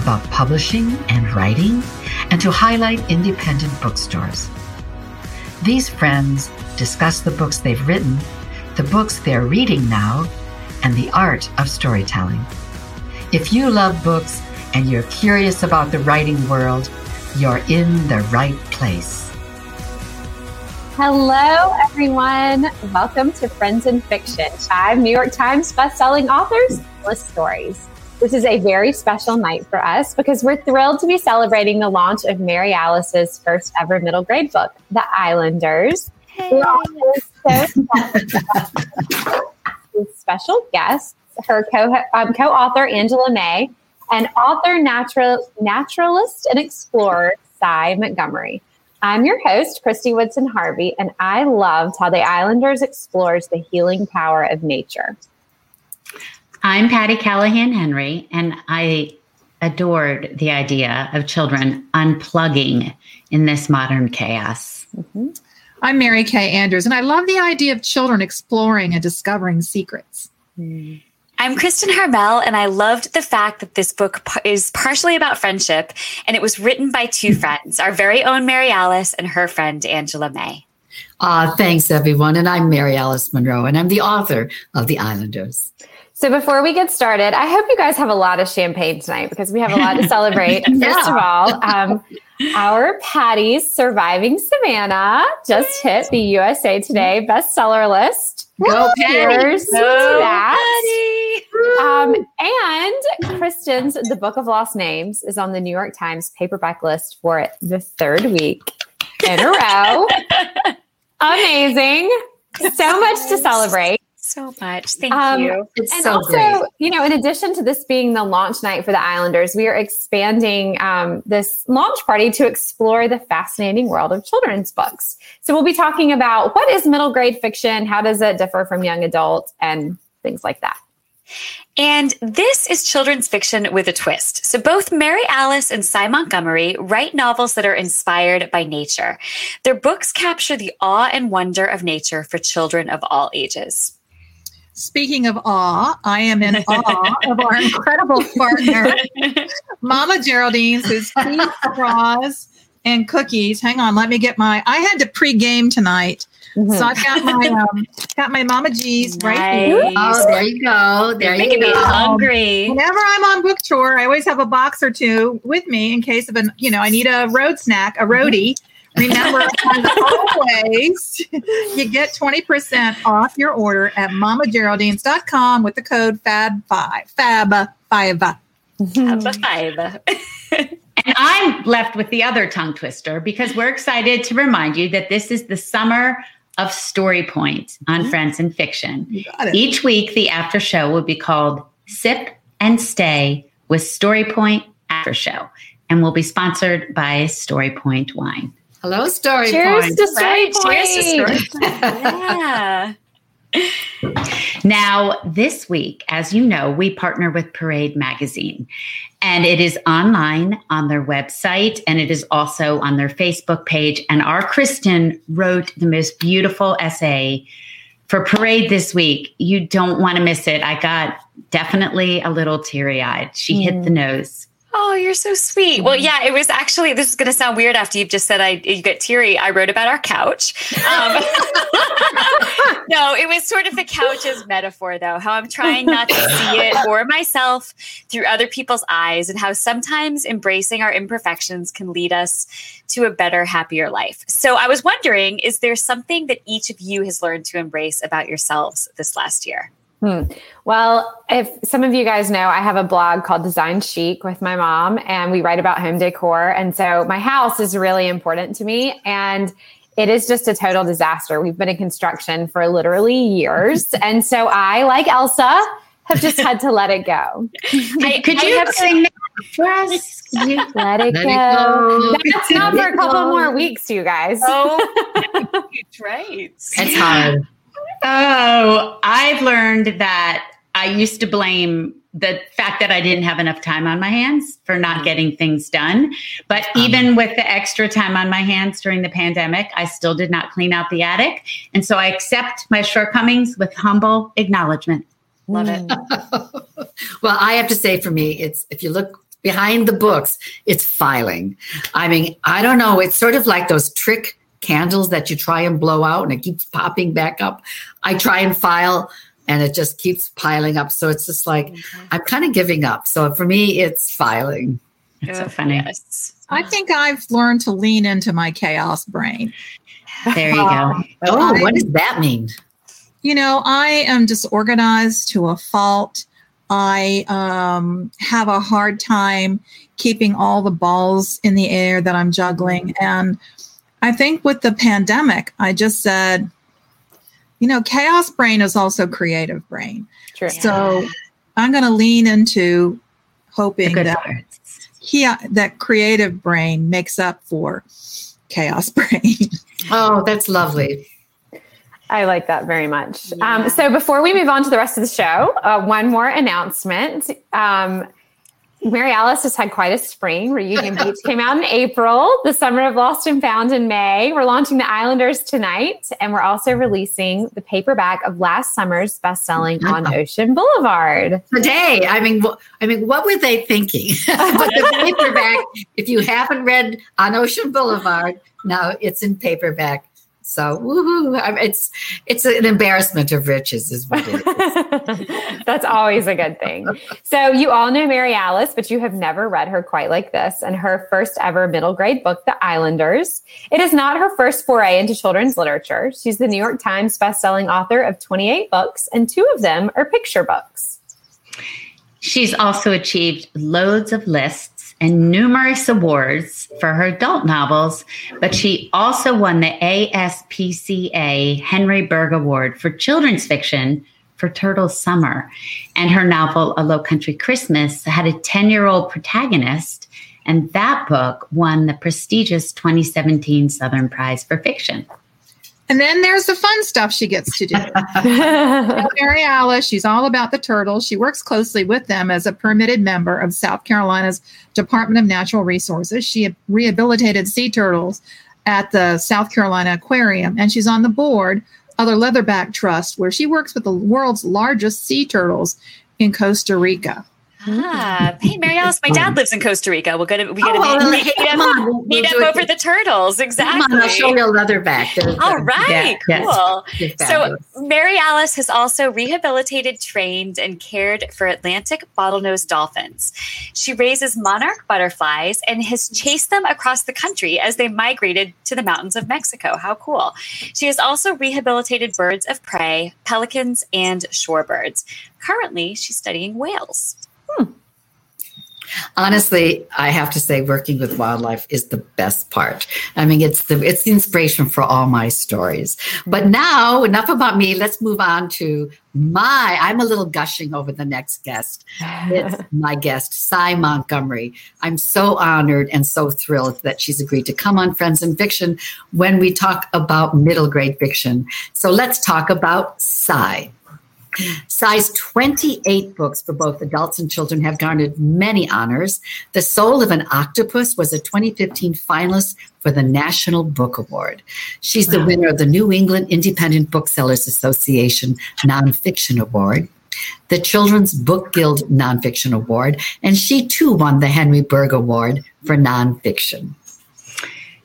about publishing and writing, and to highlight independent bookstores. These friends discuss the books they've written, the books they're reading now, and the art of storytelling. If you love books and you're curious about the writing world, you're in the right place. Hello, everyone. Welcome to Friends in Fiction, five New York Times bestselling authors, list stories. This is a very special night for us because we're thrilled to be celebrating the launch of Mary Alice's first ever middle grade book, The Islanders. Hey. We're also so special guests, her co- um, co-author Angela May and author, natural, naturalist, and explorer Sy Montgomery. I'm your host, Christy Woodson Harvey, and I loved how The Islanders explores the healing power of nature. I'm Patti Callahan Henry, and I adored the idea of children unplugging in this modern chaos. Mm-hmm. I'm Mary Kay Andrews, and I love the idea of children exploring and discovering secrets. Mm. I'm Kristen Harmel, and I loved the fact that this book is partially about friendship, and it was written by two friends, our very own Mary Alice and her friend Angela May. Uh, thanks, everyone. And I'm Mary Alice Monroe, and I'm the author of The Islanders. So before we get started, I hope you guys have a lot of champagne tonight because we have a lot to celebrate. yeah. First of all, um, our Patti's Surviving Savannah just hit the USA Today bestseller list. Go Patti! Go. Patti! Um, and Kristen's The Book of Lost Names is on the New York Times paperback list for the third week in a row. Amazing. So much to celebrate so much. Thank um, you. It's and so also, great. you know, in addition to this being the launch night for the Islanders, we are expanding um, this launch party to explore the fascinating world of children's books. So we'll be talking about what is middle grade fiction, how does it differ from young adult, and things like that. And this is children's fiction with a twist. So both Mary Alice and Sy Montgomery write novels that are inspired by nature. Their books capture the awe and wonder of nature for children of all ages. Speaking of awe, I am in awe of our incredible partner, Mama Geraldine's, who's tea, straws, and cookies. Hang on, let me get my. I had to pre-game tonight, mm-hmm. so I've got my um, got my Mama G's nice. right here. Oh, there you go. There You're you go. Me hungry. Whenever I'm on book tour, I always have a box or two with me in case of an you know I need a road snack, a roadie. Remember, as always, you get 20% off your order at mamageraldines.com with the code FAB5. FAB5. FAB5. and I'm left with the other tongue twister because we're excited to remind you that this is the summer of Story Point on mm-hmm. Friends in Fiction. Each week, the after show will be called Sip and Stay with Story Point After Show and will be sponsored by Story Point Wine. Hello, Story Cheers Point. To story right? Point. Cheers to Story Point. yeah. Now, this week, as you know, we partner with Parade Magazine, and it is online on their website, and it is also on their Facebook page. And our Kristen wrote the most beautiful essay for Parade this week. You don't want to miss it. I got definitely a little teary eyed. She mm. hit the nose. Oh, you're so sweet. Well, yeah, it was actually, this is going to sound weird after you've just said I you get teary. I wrote about our couch. Um, no, it was sort of the couch as metaphor, though, how I'm trying not to see it or myself through other people's eyes, and how sometimes embracing our imperfections can lead us to a better, happier life. So I was wondering is there something that each of you has learned to embrace about yourselves this last year? Hmm. Well, if some of you guys know, I have a blog called Design Chic with my mom, and we write about home decor. And so my house is really important to me. And it is just a total disaster. We've been in construction for literally years. And so I, like Elsa, have just had to let it go. I, could you I sing that Trust you. Let it Let it go. go. That's not for a couple go. more weeks, you guys. Oh, right. It's hard. Oh, I've learned that I used to blame the fact that I didn't have enough time on my hands for not mm-hmm. getting things done. But um, even with the extra time on my hands during the pandemic, I still did not clean out the attic. And so I accept my shortcomings with humble acknowledgement. Love it. Mm. Well, I have to say for me, it's if you look behind the books, it's filing. I mean, I don't know. It's sort of like those trick candles that you try and blow out and it keeps popping back up. I try and file and it just keeps piling up. So it's just like I'm kind of giving up. So for me, it's filing. It's so funny. Yes. I think I've learned to lean into my chaos brain. There you go. Oh, I- what does that mean? You know, I am disorganized to a fault. I um, have a hard time keeping all the balls in the air that I'm juggling. And I think with the pandemic, I just said, you know, chaos brain is also creative brain. True. So I'm going to lean into hoping that parts. he, that creative brain makes up for chaos brain. Oh, that's lovely. I like that very much. Yeah. Um, so before we move on to the rest of the show, uh, one more announcement. Um, Mary Alice has had quite a spring. Reunion Beach came out in April. The Summer of Lost and Found in May. We're launching The Islanders tonight, and we're also releasing the paperback of last summer's best-selling On Ocean Boulevard. Today, I mean, wh- I mean, what were they thinking? but the paperback, if you haven't read on Ocean Boulevard, now it's in paperback. So, woohoo! I mean, it's it's an embarrassment of riches, is what it is. That's always a good thing. So, you all know Mary Alice, but you have never read her quite like this. And her first ever middle grade book, The Islanders. It is not her first foray into children's literature. She's the New York Times bestselling author of 28 books, and two of them are picture books. She's also achieved loads of lists and numerous awards for her adult novels, but she also won the ASPCA Henry Bergh Award for children's fiction for Turtle Summer. And her novel, A Low Country Christmas, had a 10 year old protagonist, and that book won the prestigious 2017 Southern Prize for Fiction. And then there's the fun stuff she gets to do. Mary Alice, she's all about the turtles. She works closely with them as a permitted member of South Carolina's Department of Natural Resources. She rehabilitated sea turtles at the South Carolina Aquarium, and she's on the board of the Leatherback Trust, where she works with the world's largest sea turtles in Costa Rica. Ah, hey, Mary Alice, my dad lives in Costa Rica. We're gonna we Oh, gotta well, meet, hey, meet up, we'll- meet up it. over the turtles. Exactly. Come on, I'll show you a. There's- All right, Yeah, cool. You're So. Mary Alice has also rehabilitated, trained, and cared for Atlantic bottlenose dolphins. She raises monarch butterflies and has chased them across the country as they migrated to the mountains of Mexico. How cool! She has also rehabilitated birds of prey, pelicans, and shorebirds. Currently, she's studying whales. Honestly i have to say working with wildlife is the best part. I mean it's the it's the inspiration for all my stories. But now enough about me. Let's move on to my i'm a little gushing over the next guest. It's my guest sy montgomery. I'm so honored and so thrilled that she's agreed to come on friends in fiction when we talk about middle grade fiction. So let's talk about sy Sy's 28 books for both adults and children have garnered many honors. The Soul of an Octopus was a 2015 finalist for the National Book Award. She's the winner of the New England Independent Booksellers Association Nonfiction Award, the Children's Book Guild Nonfiction Award, and she too won the Henry Bergh Award for nonfiction.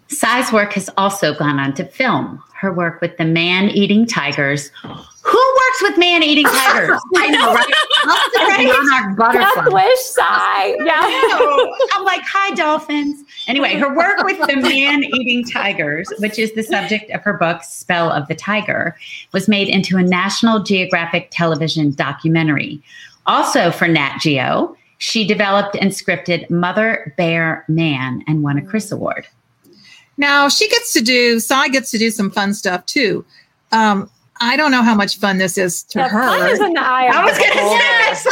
Sy's work has also gone on to film. Her work with the man eating tigers. Who works with man eating tigers? I know, right? Lots of monarch Death wish sigh. Yeah. I'm like, hi, dolphins. Anyway, her work with the man eating tigers, which is the subject of her book, Spell of the Tiger, was made into a National Geographic television documentary. Also for Nat Geo, she developed and scripted Mother Bear Man and won a Chris Award. Now she gets to do, Sy gets to do some fun stuff too. Um, I don't know how much fun this is to The her. fun is in the eye I was the going to beholder. say,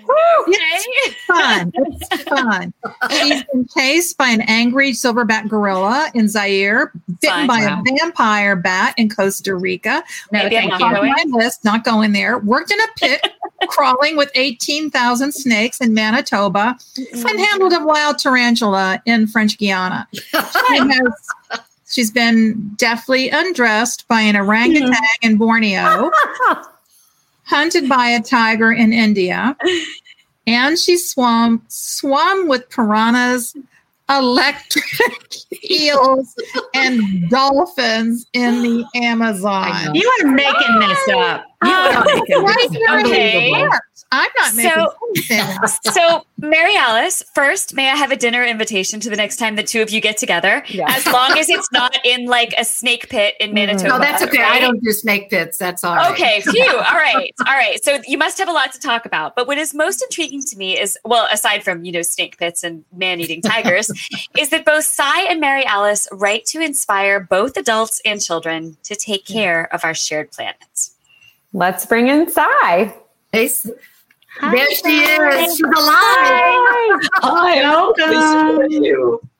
Fun. It's fun. It's fun. She's been chased by an angry silverback gorilla in Zaire, bitten Fun. by Wow. a vampire bat in Costa Rica. No, Maybe I'm not you. On my list, not going there. Worked in a pit, crawling with 18,000 snakes in Manitoba, and handled a wild tarantula in French Guiana. She has, she's been deftly undressed by an orangutan in Borneo, hunted by a tiger in India, and she swam swam with piranhas, electric eels, and dolphins in the Amazon. You are making this up. You um, are making Right this here up. in the Okay. I'm not making So- anything so, Mary Alice, first, may I have a dinner invitation to the next time the two of you get together? Yes. As long as it's not in like a snake pit in mm-hmm. Manitoba. No, that's okay. I don't do snake pits. That's all right. Okay, phew. All right. All right. So you must have a lot to talk about. But what is most intriguing to me is, well, aside from, you know, snake pits and man eating tigers, is that both Sy and Mary Alice write to inspire both adults and children to take care of our shared planet. Let's bring in Sy. Hey, s- There she is. She's alive. Hi, Welcome.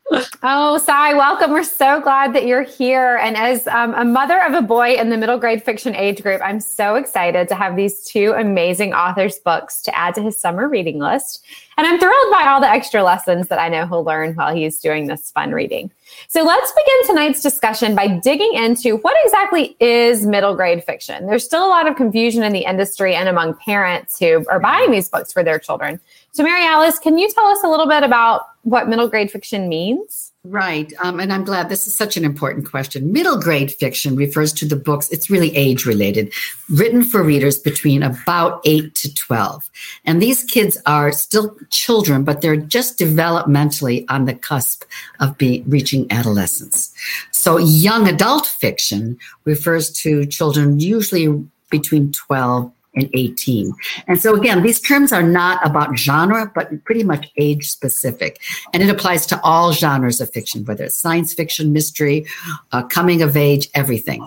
Oh, Sy, welcome. We're so glad that you're here. And as um, a mother of a boy in the middle grade fiction age group, I'm so excited to have these two amazing authors' books to add to his summer reading list. And I'm thrilled by all the extra lessons that I know he'll learn while he's doing this fun reading. So let's begin tonight's discussion by digging into what exactly is middle grade fiction. There's still a lot of confusion in the industry and among parents who are buying these books for their children. So, Mary Alice, can you tell us a little bit about what middle grade fiction means? Right. Um, and I'm glad this is such an important question. Middle grade fiction refers to the books, it's really age related, written for readers between about 8 to 12. And these kids are still children, but they're just developmentally on the cusp of be, reaching adolescence. So young adult fiction refers to children usually between 12 and 18. And so again, these terms are not about genre, but pretty much age specific. And it applies to all genres of fiction, whether it's science fiction, mystery, uh, coming of age, everything.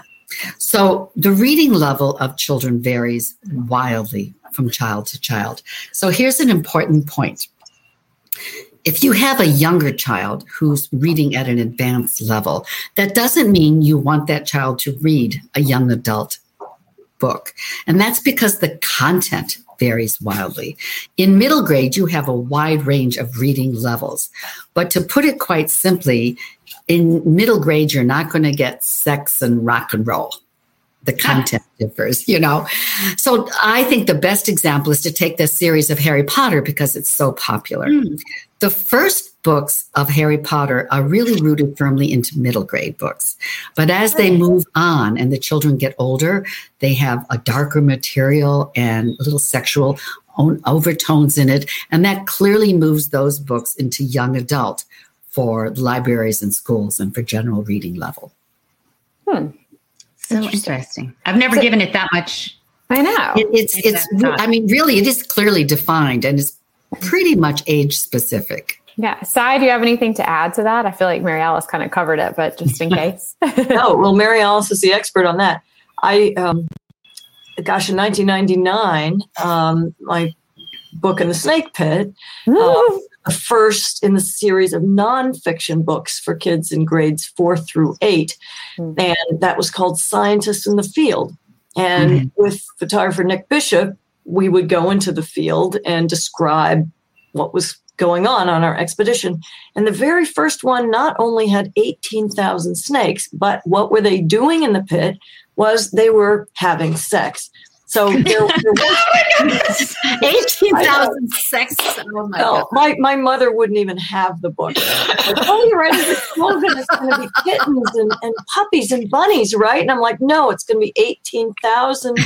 So the reading level of children varies wildly from child to child. So here's an important point. If you have a younger child who's reading at an advanced level, that doesn't mean you want that child to read a young adult book. And that's because the content varies wildly. In middle grade, you have a wide range of reading levels. But to put it quite simply, in middle grade, you're not going to get sex and rock and roll. The ah. content differs, you know. So I think the best example is to take the series of Harry Potter because it's so popular. Hmm. The first books of Harry Potter are really rooted firmly into middle grade books. But as they move on and the children get older, they have a darker material and a little sexual o- overtones in it. And that clearly moves those books into young adult for libraries and schools and for general reading level. Hmm. So interesting. I've never So- given it that much. I know. It, it's, Maybe it's, I mean, really, it is clearly defined and it's pretty much age specific. Yeah. Sy, do you have anything to add to that? I feel like Mary Alice kind of covered it, but just in case. Oh, well, Mary Alice is the expert on that. I, um, gosh, in 1999, um, my book in the Snake Pit, Ooh. the first in the series of nonfiction books for kids in grades four through eight, Hmm. and that was called Scientists in the Field. And with photographer Nick Bishop, we would go into the field and describe what was going on on our expedition. And the very first one not only had 18,000 snakes, but what were they doing in the pit was they were having sex. So there, there was 18,000 sexes. Oh my no, God. my, my mother wouldn't even have the book. Like, oh, you're ready for slogan. It's going to be kittens and, and puppies and bunnies, right? And I'm like, no, it's going to be 18,000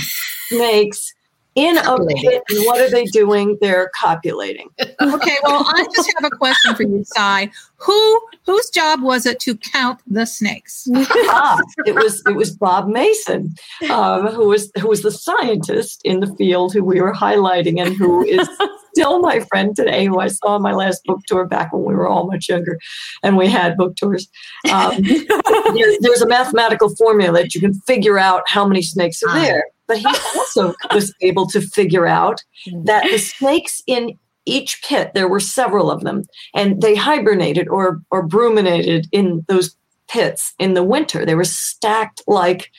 snakes in a pit. And what are they doing? They're copulating. Okay, well, I just have a question for you, Sy. Who whose job was it to count the snakes? ah, it was it was Bob Mason, um, who was who was the scientist in the field who we were highlighting, and who is still my friend today. Who I saw on my last book tour back when we were all much younger, and we had book tours. Um, there- there's a mathematical formula that you can figure out how many snakes are Ah. there. But he also was able to figure out mm. that the snakes in each pit, there were several of them, and they hibernated or or bruminated in those pits in the winter. They were stacked like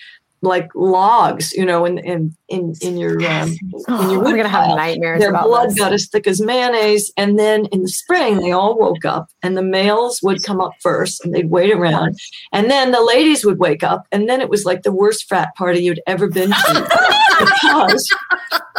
like logs, you know, in in in, in your um, in your wood gonna pile. have nightmares Their blood this. got as thick as mayonnaise, and then in the spring they all woke up, and the males would come up first, and they'd wait around, and then the ladies would wake up, and then it was like the worst frat party you'd ever been to because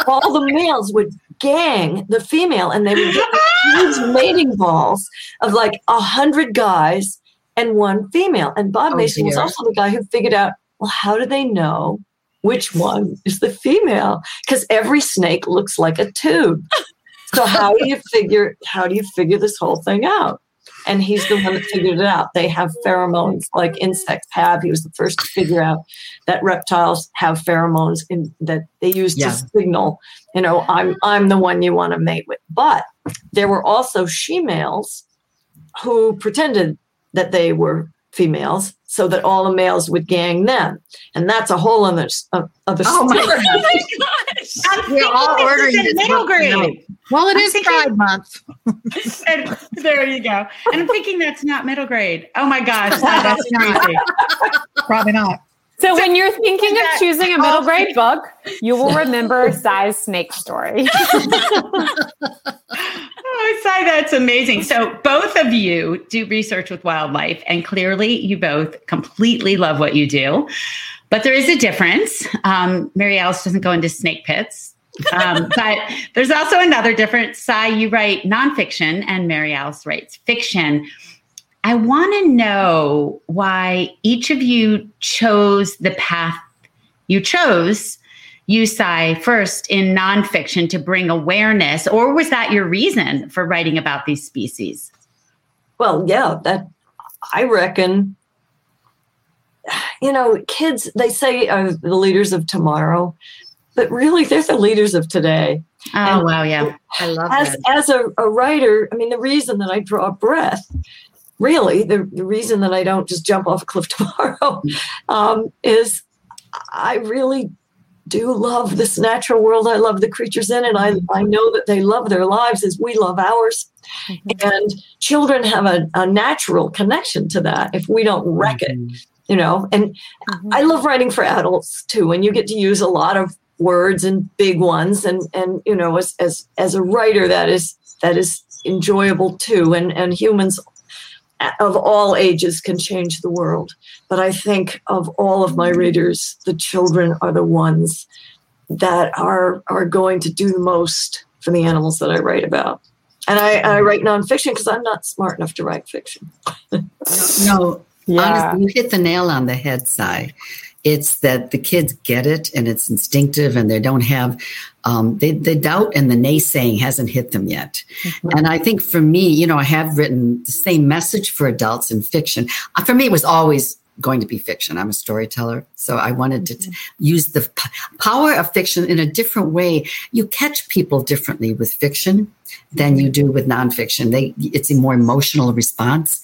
all the males would gang the female, and they would get these mating balls of like a hundred guys and one female. And Bob Oh, Mason was also the guy who figured out, well, how do they know which one is the female? Because every snake looks like a tube. So how do you figure how do you figure this whole thing out? And he's the one that figured it out. They have pheromones like insects have. He was the first to figure out that reptiles have pheromones in, that they use Yeah. to signal, you know, I'm I'm the one you want to mate with. But there were also she males who pretended that they were females so that all the males would gang them. And that's a whole other, of uh, other Oh my story. Oh my gosh. I'm We're all thinking this ordering this middle book tonight. grade. Well, it I'm is thinking- Pride Month. And there you go. And I'm thinking that's not middle grade. Oh my gosh, that's crazy. Probably not. So when you're thinking of choosing a middle grade book, you will remember Sy's Snake Story. That's amazing. So both of you do research with wildlife, and clearly you both completely love what you do. But there is a difference. Um, Mary Alice doesn't go into snake pits. Um, but there's also another difference. Sy, you write nonfiction, and Mary Alice writes fiction. I want to know why each of you chose the path you chose you Sy first in nonfiction to bring awareness, or was that your reason for writing about these species? Well, yeah, that I reckon. You know, kids they say are the leaders of tomorrow, but really they're the leaders of today. Oh And- wow, yeah. I love As that. as a, a writer, I mean, the reason that I draw breath, really, the, the reason that I don't just jump off a cliff tomorrow, um, is I really do love this natural world. I love the creatures in it. I, mm-hmm. I know that they love their lives as we love ours. Mm-hmm. And children have a, a natural connection to that if we don't wreck it, mm-hmm. you know. And I love writing for adults too, and you get to use a lot of words and big ones. And and you know, as as as a writer, that is that is enjoyable too. And and humans of all ages can change the world. But I think of all of my readers, the children are the ones that are are going to do the most for the animals that I write about. And I, I write nonfiction because I'm not smart enough to write fiction. No, Yeah. honestly, you hit the nail on the head side. It's that the kids get it and it's instinctive and they don't have um, they, the doubt and the naysaying hasn't hit them yet. And I think for me, you know, I have written the same message for adults in fiction. Uh, For me, it was always going to be fiction. I'm a storyteller. So I wanted to t- use the p- power of fiction in a different way. You catch people differently with fiction than you do with nonfiction. They, it's a more emotional response.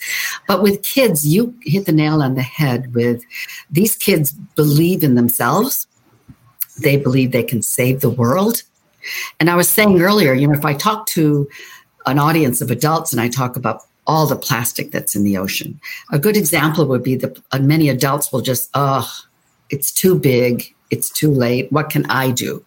But with kids, you hit the nail on the head with these kids believe in themselves. They believe they can save the world. And I was saying earlier, you know, if I talk to an audience of adults and I talk about all the plastic that's in the ocean, a good example would be that many adults will just, oh, it's too big, it's too late. What can I do?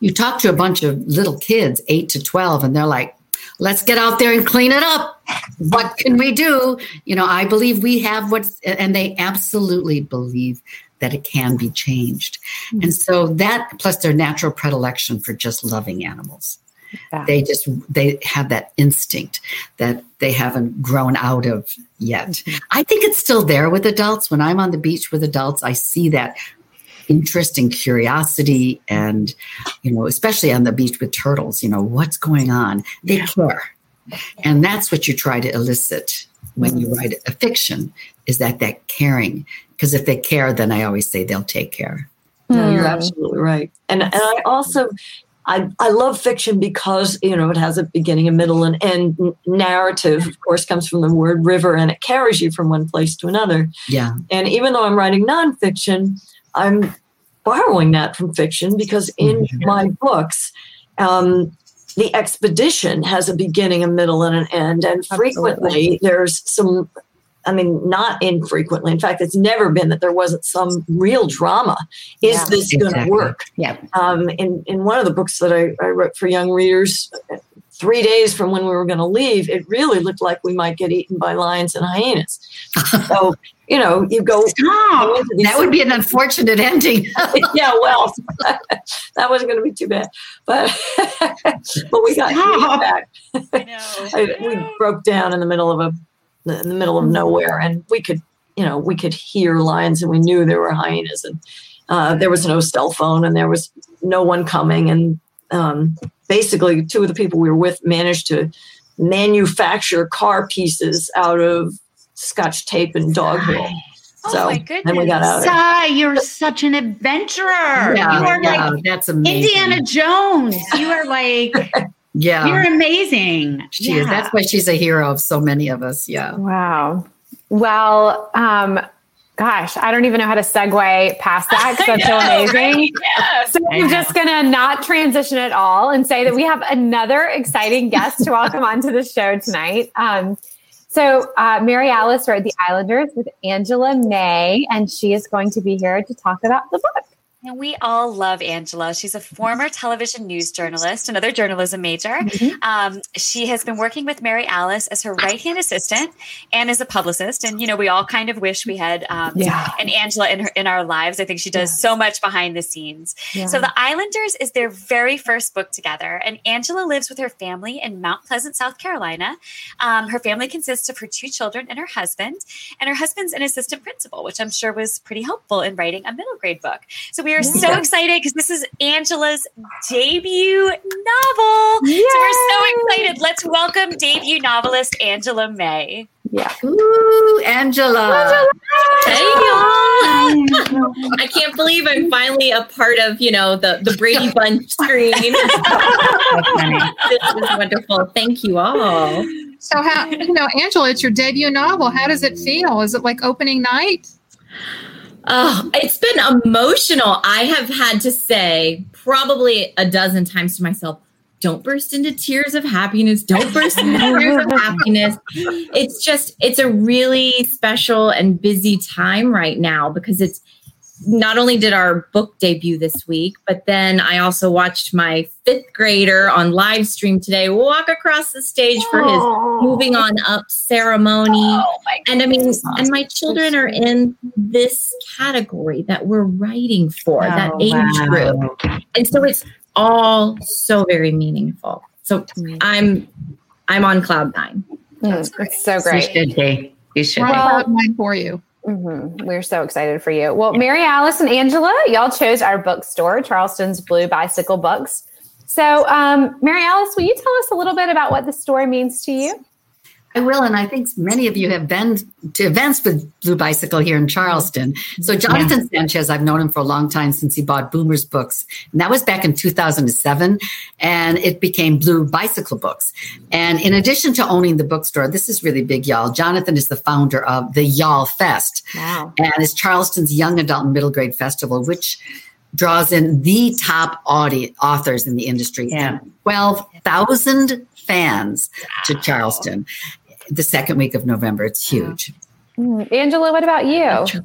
You talk to a bunch of little kids, eight to 12, and they're like, let's get out there and clean it up. What can we do? You know, I believe we have what, and they absolutely believe that it can be changed. Hmm. And so that, plus their natural predilection for just loving animals. Yeah. They just, they have that instinct that they haven't grown out of yet. Mm-hmm. I think it's still there with adults. When I'm on the beach with adults, I see that interest and curiosity and you know especially on the beach with turtles you know what's going on they care and that's what you try to elicit when you mm-hmm. write a fiction is that that caring because if they care then i always say they'll take care No, you're Hmm. absolutely right. And and I also I, I love fiction because you know it has a beginning, a middle, and end. Narrative, of course, comes from the word river, and it carries you from one place to another. yeah And even though I'm writing nonfiction, I'm borrowing that from fiction because in Mhm. my books, um, the expedition has a beginning, a middle, and an end. And frequently there's some, I mean, not infrequently. In fact, it's never been that there wasn't some real drama. Is Yeah. this going to work? Yeah. Um, in, in one of the books that I, I wrote for young readers, uh, three days from when we were going to leave, it really looked like we might get eaten by lions and hyenas. so, you know, you go. go Stop. into these- That would be an unfortunate ending. yeah, well, that wasn't going to be too bad, but but we got, we got back. I know. I, we broke down in the middle of a in the middle of nowhere, and we could, you know, we could hear lions, and we knew there were hyenas, and uh, there was no cell phone, and there was no one coming, and um, basically, two of the people we were with managed to manufacture car pieces out of scotch tape and dog hair. Oh So my then we got out of. Sy, you're such an adventurer. you are yeah, like that's amazing. Indiana Jones. You are like, Yeah, you're amazing. she is. That's why she's a hero of so many of us. Yeah. Wow. Well, um, gosh, I don't even know how to segue past that because that's so amazing. right? Yeah. So I I'm know. just gonna not transition at all and say that we have another exciting guest to welcome onto the show tonight. Um, so uh, Mary Alice wrote The Islanders with Angela May, and she is going to be here to talk about the book. And we all love Angela. She's a former television news journalist, another journalism major. Mhm. Um, she has been working with Mary Alice as her right hand assistant and as a publicist. And, you know, we all kind of wish we had um, Yeah. an Angela in, her, in our lives. I think she does so much behind the scenes. Yeah. So, The Islanders is their very first book together, and Angela lives with her family in Mount Pleasant, South Carolina. Um, her family consists of her two children and her husband, and her husband's an assistant principal, which I'm sure was pretty helpful in writing a middle grade book. So, we are so excited because this is Angela's debut novel. So, we're so excited. Let's welcome debut novelist Angela May. yeah. Ooh, Angela. Hey y'all! I can't believe I'm finally a part of, you know, the the Brady Bunch screen. This is wonderful. Thank you all. So how you know, Angela, it's your debut novel. How does it feel? Is it like opening night? Oh, it's been emotional. I have had to say probably a dozen times to myself, don't burst into tears of happiness. Don't burst into tears of happiness. It's just, it's a really special and busy time right now because it's not only did our book debut this week, but then I also watched my fifth grader on live stream today walk across the stage for his moving on up ceremony. Oh, And I mean, and my children are in this category that we're writing for, that Oh, age wow. group. And so it's all so very meaningful. So I'm I'm on cloud nine. Mm, it's so You great. should be. You should We're be. Well- well, mine for you. Mhm. We're so excited for you. Well, Mary Alice and Angela, y'all chose our bookstore, Charleston's Blue Bicycle Books. So, um, Mary Alice, will you tell us a little bit about what the store means to you? I will, and I think many of you have been to events with Blue Bicycle here in Charleston. So Jonathan Sanchez, I've known him for a long time since he bought Boomer's books, and that was back in 2007, and it became Blue Bicycle Books. And in addition to owning the bookstore, this is really big, y'all. Jonathan is the founder of the YALLFest, Wow. and it's Charleston's young adult and middle grade festival, which draws in the top audi- authors in the industry Yeah. and 12,000 fans to Charleston the second week of November. It's huge. Mm, Angela, what about you?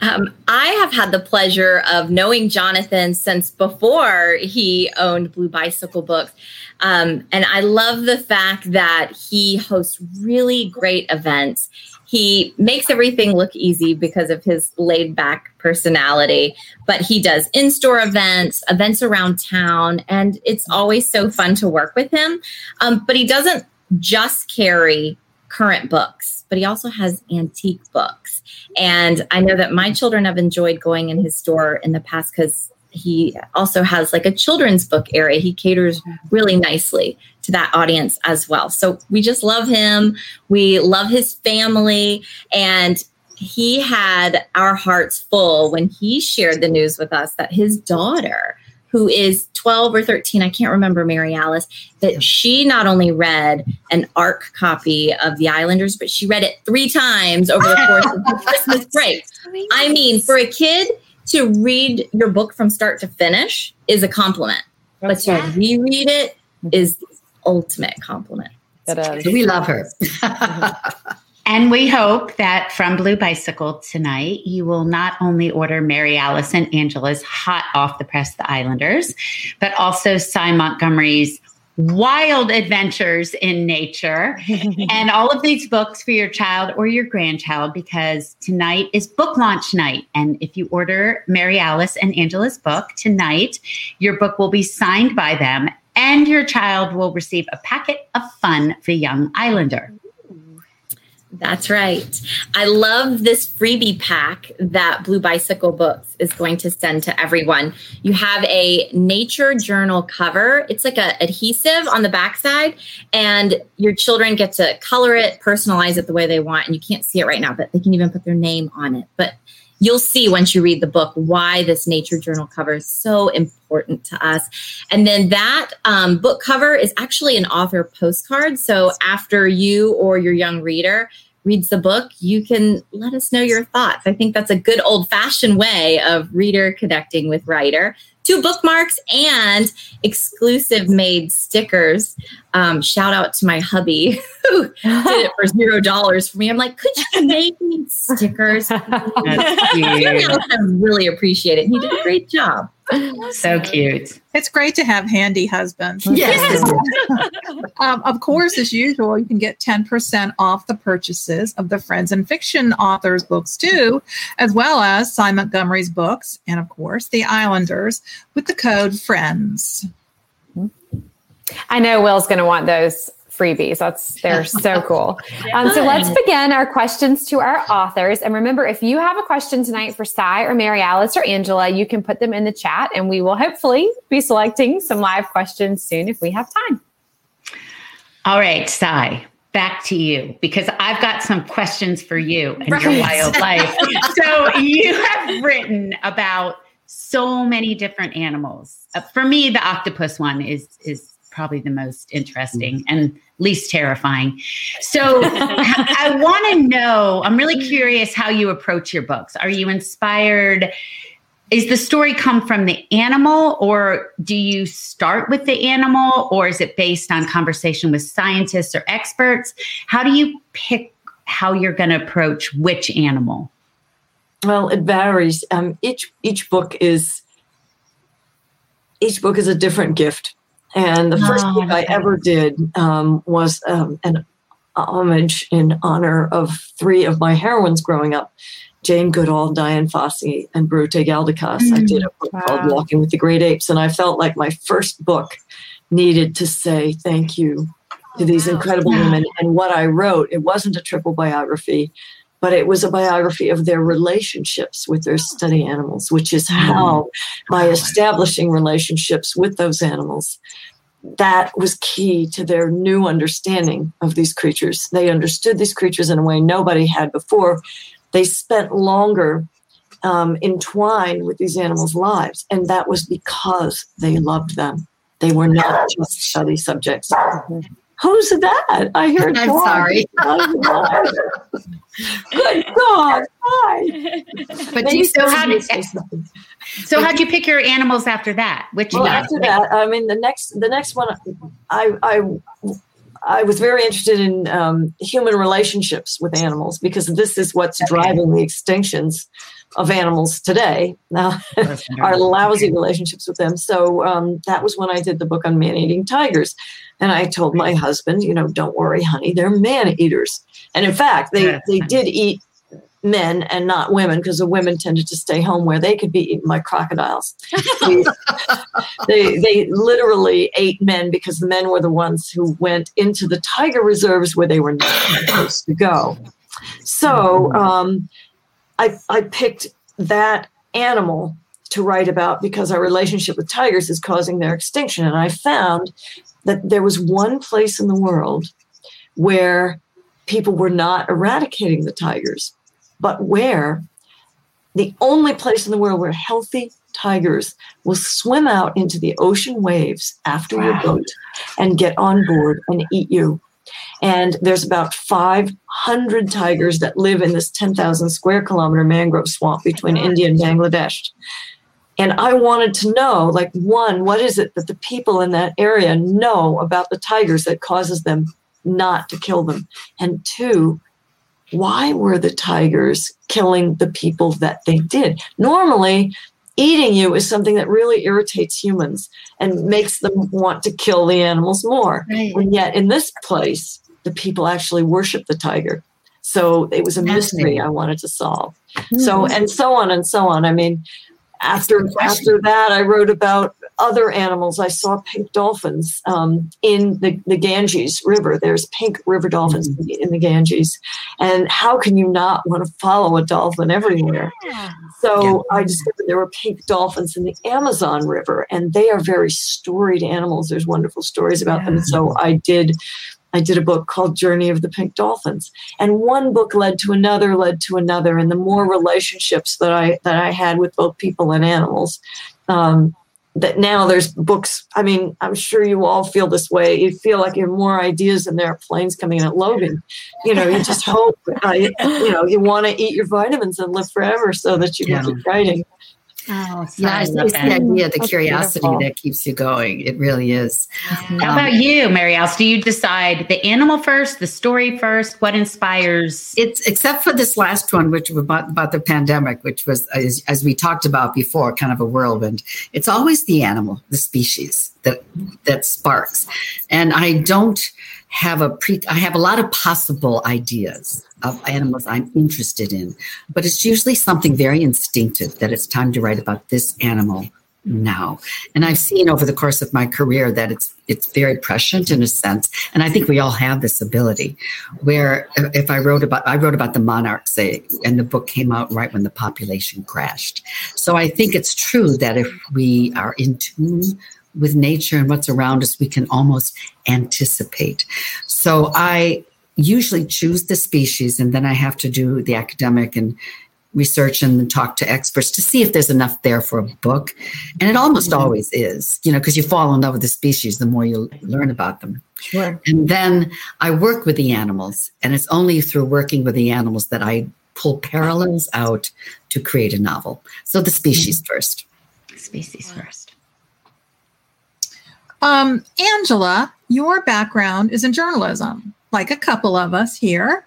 Um, I have had the pleasure of knowing Jonathan since before he owned Blue Bicycle Books. Um, and I love the fact that he hosts really great events. He makes everything look easy because of his laid back personality, but he does in store events, events around town, and it's always so fun to work with him. Um, but he doesn't just carry current books, but he also has antique books. And I know that my children have enjoyed going in his store in the past because he also has like a children's book area. He caters really nicely to that audience as well. So we just love him. We love his family. And he had our hearts full when he shared the news with us that his daughter, who is 12 or 13, I can't remember Mary Alice, that she not only read an ARC copy of The Islanders, but she read it three times over the course of the Christmas break. I mean, for a kid to read your book from start to finish is a compliment, That's but to good. reread it is the ultimate compliment. It is. We love her. And we hope that from Blue Bicycle tonight, you will not only order Mary Alice and Angela's hot off the press The Islanders, but also Sy Montgomery's wild adventures in nature and all of these books for your child or your grandchild because tonight is book launch night. And if you order Mary Alice and Angela's book tonight, your book will be signed by them and your child will receive a packet of fun for young Islander. That's right. I love this freebie pack that Blue Bicycle Books is going to send to everyone. You have a nature journal cover. It's like a adhesive on the backside, and your children get to color it, personalize it the way they want. And you can't see it right now, but they can even put their name on it. But you'll see once you read the book why this nature journal cover is so important to us. And then that um, book cover is actually an author postcard. So after you or your young reader reads the book, you can let us know your thoughts. I think that's a good old fashioned way of reader connecting with writer. Two bookmarks and exclusive made stickers. Um, shout out to my hubby who did it for zero dollars for me. I'm like, could you make me stickers? That's Everyone cute. else really appreciate it. He did a great job. So cute. It's great to have handy husbands. Yes. Um, of course, as usual, you can get 10% off the purchases of the Friends and Fiction authors' books too, as well as Sy Montgomery's books, and of course, The Islanders, with the code FRIENDS. I know Will's going to want those freebies. That's they're so cool. Um, so let's begin our questions to our authors. And remember, if you have a question tonight for Sy or Mary Alice or Angela, you can put them in the chat, and we will hopefully be selecting some live questions soon if we have time. All right, Sy, back to you because I've got some questions for you and your Right. wild life. so you have written about so many different animals. Uh, for me, the octopus one is is probably the most interesting and least terrifying. So I want to know, I'm really curious how you approach your books. Are you inspired? Is the story come from the animal or do you start with the animal or is it based on conversation with scientists or experts? How do you pick how you're going to approach which animal? Well, it varies. Um, each each book is each book is a different gift. And the first Oh, book I ever did um, was um, an homage in honor of three of my heroines growing up. Jane Goodall, Dian Fossey, and Biruté Galdikas. I did a book called Walking with the Great Apes, and I felt like my first book needed to say thank you to these incredible women. And what I wrote, it wasn't a triple biography, but it was a biography of their relationships with their study animals, which is how, by establishing relationships with those animals, that was key to their new understanding of these creatures. They understood these creatures in a way nobody had before. They spent longer um, entwined with these animals' lives, and that was because they loved them. They were not just study subjects. Who's that? I heard. I'm God. sorry. Good God! Hi. But do you so how did- So how'd you pick your animals after that? Which Well, after that, I mean, the next, the next one, I, I, I was very interested in um, human relationships with animals because this is what's driving the extinctions of animals today. Now, our lousy relationships with them. So um, that was when I did the book on man-eating tigers, and I told my husband, you know, don't worry, honey, they're man-eaters. And in fact, they they did eat men and not women because the women tended to stay home where they could be eaten by crocodiles. they, they they literally ate men because the men were the ones who went into the tiger reserves where they were not supposed to go. So um, I I picked that animal to write about because our relationship with tigers is causing their extinction, and I found that there was one place in the world where people were not eradicating the tigers, but where the only place in the world where healthy tigers will swim out into the ocean waves after your boat and get on board and eat you. And there's about 500 tigers that live in this 10,000 square kilometer mangrove swamp between oh India and Bangladesh. And I wanted to know, like, one, what is it that the people in that area know about the tigers that causes them not to kill them? And two, why were the tigers killing the people that they did? Normally, eating you is something that really irritates humans and makes them want to kill the animals more. Right. And yet, in this place, the people actually worship the tiger. So it was a mystery I wanted to solve. Mm-hmm. So and so on and so on. I mean, after after that, I wrote about other animals. I saw pink dolphins um, in the, the Ganges River. There's pink river dolphins mm-hmm. in the Ganges, and how can you not want to follow a dolphin everywhere? So yeah. I discovered there were pink dolphins in the Amazon River, and they are very storied animals. There's wonderful stories about yeah. them. So I did I did a book called Journey of the Pink Dolphins. And one book led to another, led to another. And the more relationships that I that I had with both people and animals, um, that now there's books. I mean, I'm sure you all feel this way. You feel like you have more ideas than there are planes coming in at Logan. You know, you just hope, uh, you, you, know, you want to eat your vitamins and live forever so that you can yeah. keep writing. Oh, yeah, it's, it's the idea, the That's curiosity beautiful. that keeps you going. It really is. How um, about you, Mary Alice? Do you decide the animal first, the story first? What inspires? It's except for this last one, which was about, about the pandemic, which was as, as we talked about before, kind of a whirlwind. It's always the animal, the species that that sparks, and I don't have a pre I have a lot of possible ideas of animals I'm interested in, but it's usually something very instinctive that it's time to write about this animal now. And I've seen over the course of my career that it's it's very prescient in a sense, and I think we all have this ability. Where if I wrote about I wrote about the monarch, say, and the book came out right when the population crashed. So I think it's true that if we are in tune with nature and what's around us, we can almost anticipate. So I usually choose the species and then I have to do the academic and research and talk to experts to see if there's enough there for a book. And it almost mm-hmm. always is, you know, because you fall in love with the species the more you learn about them. Sure. And then I work with the animals, and it's only through working with the animals that I pull parallels out to create a novel. So the species mm-hmm. first. Species first. Um, Angela, your background is in journalism, like a couple of us here.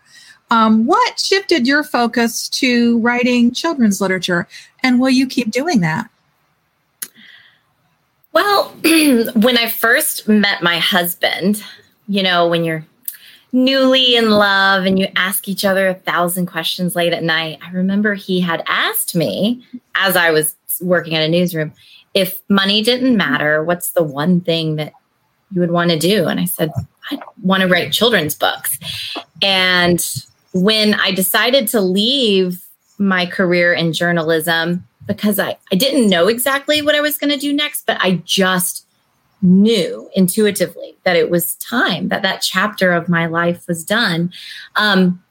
Um, what shifted your focus to writing children's literature, and will you keep doing that? Well, when I first met my husband, you know, when you're newly in love and you ask each other a thousand questions late at night, I remember he had asked me as I was working at a newsroom, if money didn't matter, what's the one thing that you would want to do? And I said, I want to write children's books. And when I decided to leave my career in journalism, because I, I didn't know exactly what I was going to do next, but I just knew intuitively that it was time that that chapter of my life was done. Um,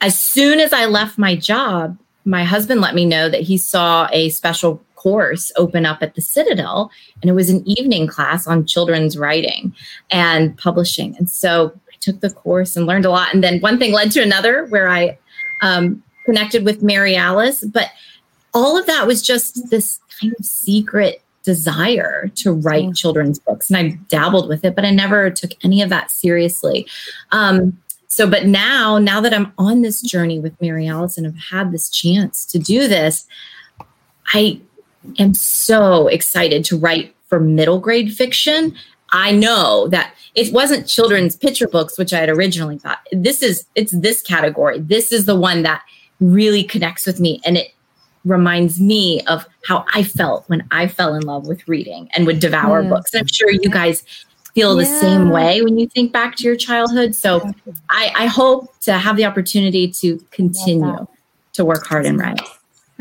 as soon as I left my job, my husband let me know that he saw a special course open up at the Citadel, and it was an evening class on children's writing and publishing. And so I took the course and learned a lot. And then one thing led to another where I um, connected with Mary Alice. But all of that was just this kind of secret desire to write mm. children's books. And I dabbled with it, but I never took any of that seriously. Um, so, but now, now that I'm on this journey with Mary Alice and have had this chance to do this, I am so excited to write for middle grade fiction. I know that it wasn't children's picture books, which I had originally thought. This is it's this category. This is the one that really connects with me, and it reminds me of how I felt when I fell in love with reading and would devour yeah. books. And I'm sure you guys feel yeah. the same way when you think back to your childhood. So I, I hope to have the opportunity to continue to work hard and write.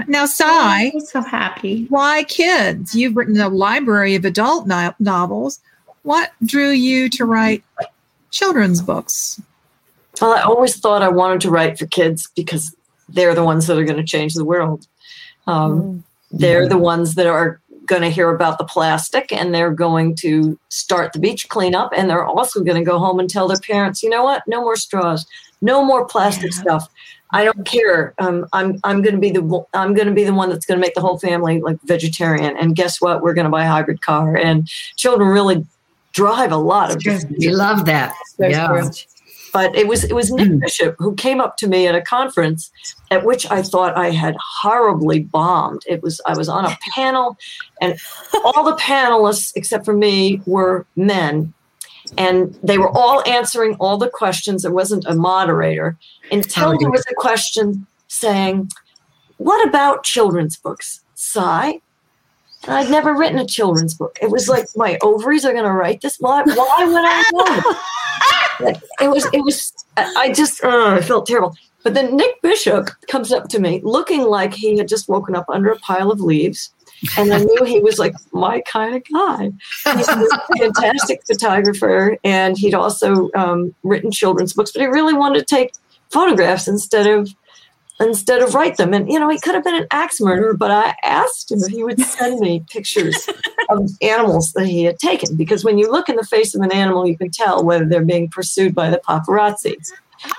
Now, Sy, I'm so happy. Why kids? You've written a library of adult no- novels. What drew you to write children's books? Well, I always thought I wanted to write for kids because they're the ones that are going to change the world. Um, mm. They're the ones that are going to hear about the plastic and they're going to start the beach cleanup and they're also going to go home and tell their parents, you know what? No more straws, no more plastic yeah. stuff. I don't care. Um, I'm I'm going to be the I'm going to be the one that's going to make the whole family like vegetarian. And guess what? We're going to buy a hybrid car. And children really drive a lot of. We love that. yeah. But it was it was Nic hmm. Bishop who came up to me at a conference at which I thought I had horribly bombed. It was I was on a panel, and all the panelists except for me were men and they were all answering all the questions. There wasn't a moderator until there was a question saying, What about children's books? Sy. And I'd never written a children's book. It was like my ovaries are going to write this. Why, why would I it? It was, it was, I just, uh, I felt terrible. But then Nic Bishop comes up to me looking like he had just woken up under a pile of leaves and I knew he was like my kind of guy. He's a fantastic photographer, and he'd also um, written children's books, but he really wanted to take photographs instead of instead of write them. And you know, he could have been an axe murderer, but I asked him if he would send me pictures of animals that he had taken, because when you look in the face of an animal, you can tell whether they're being pursued by the paparazzi.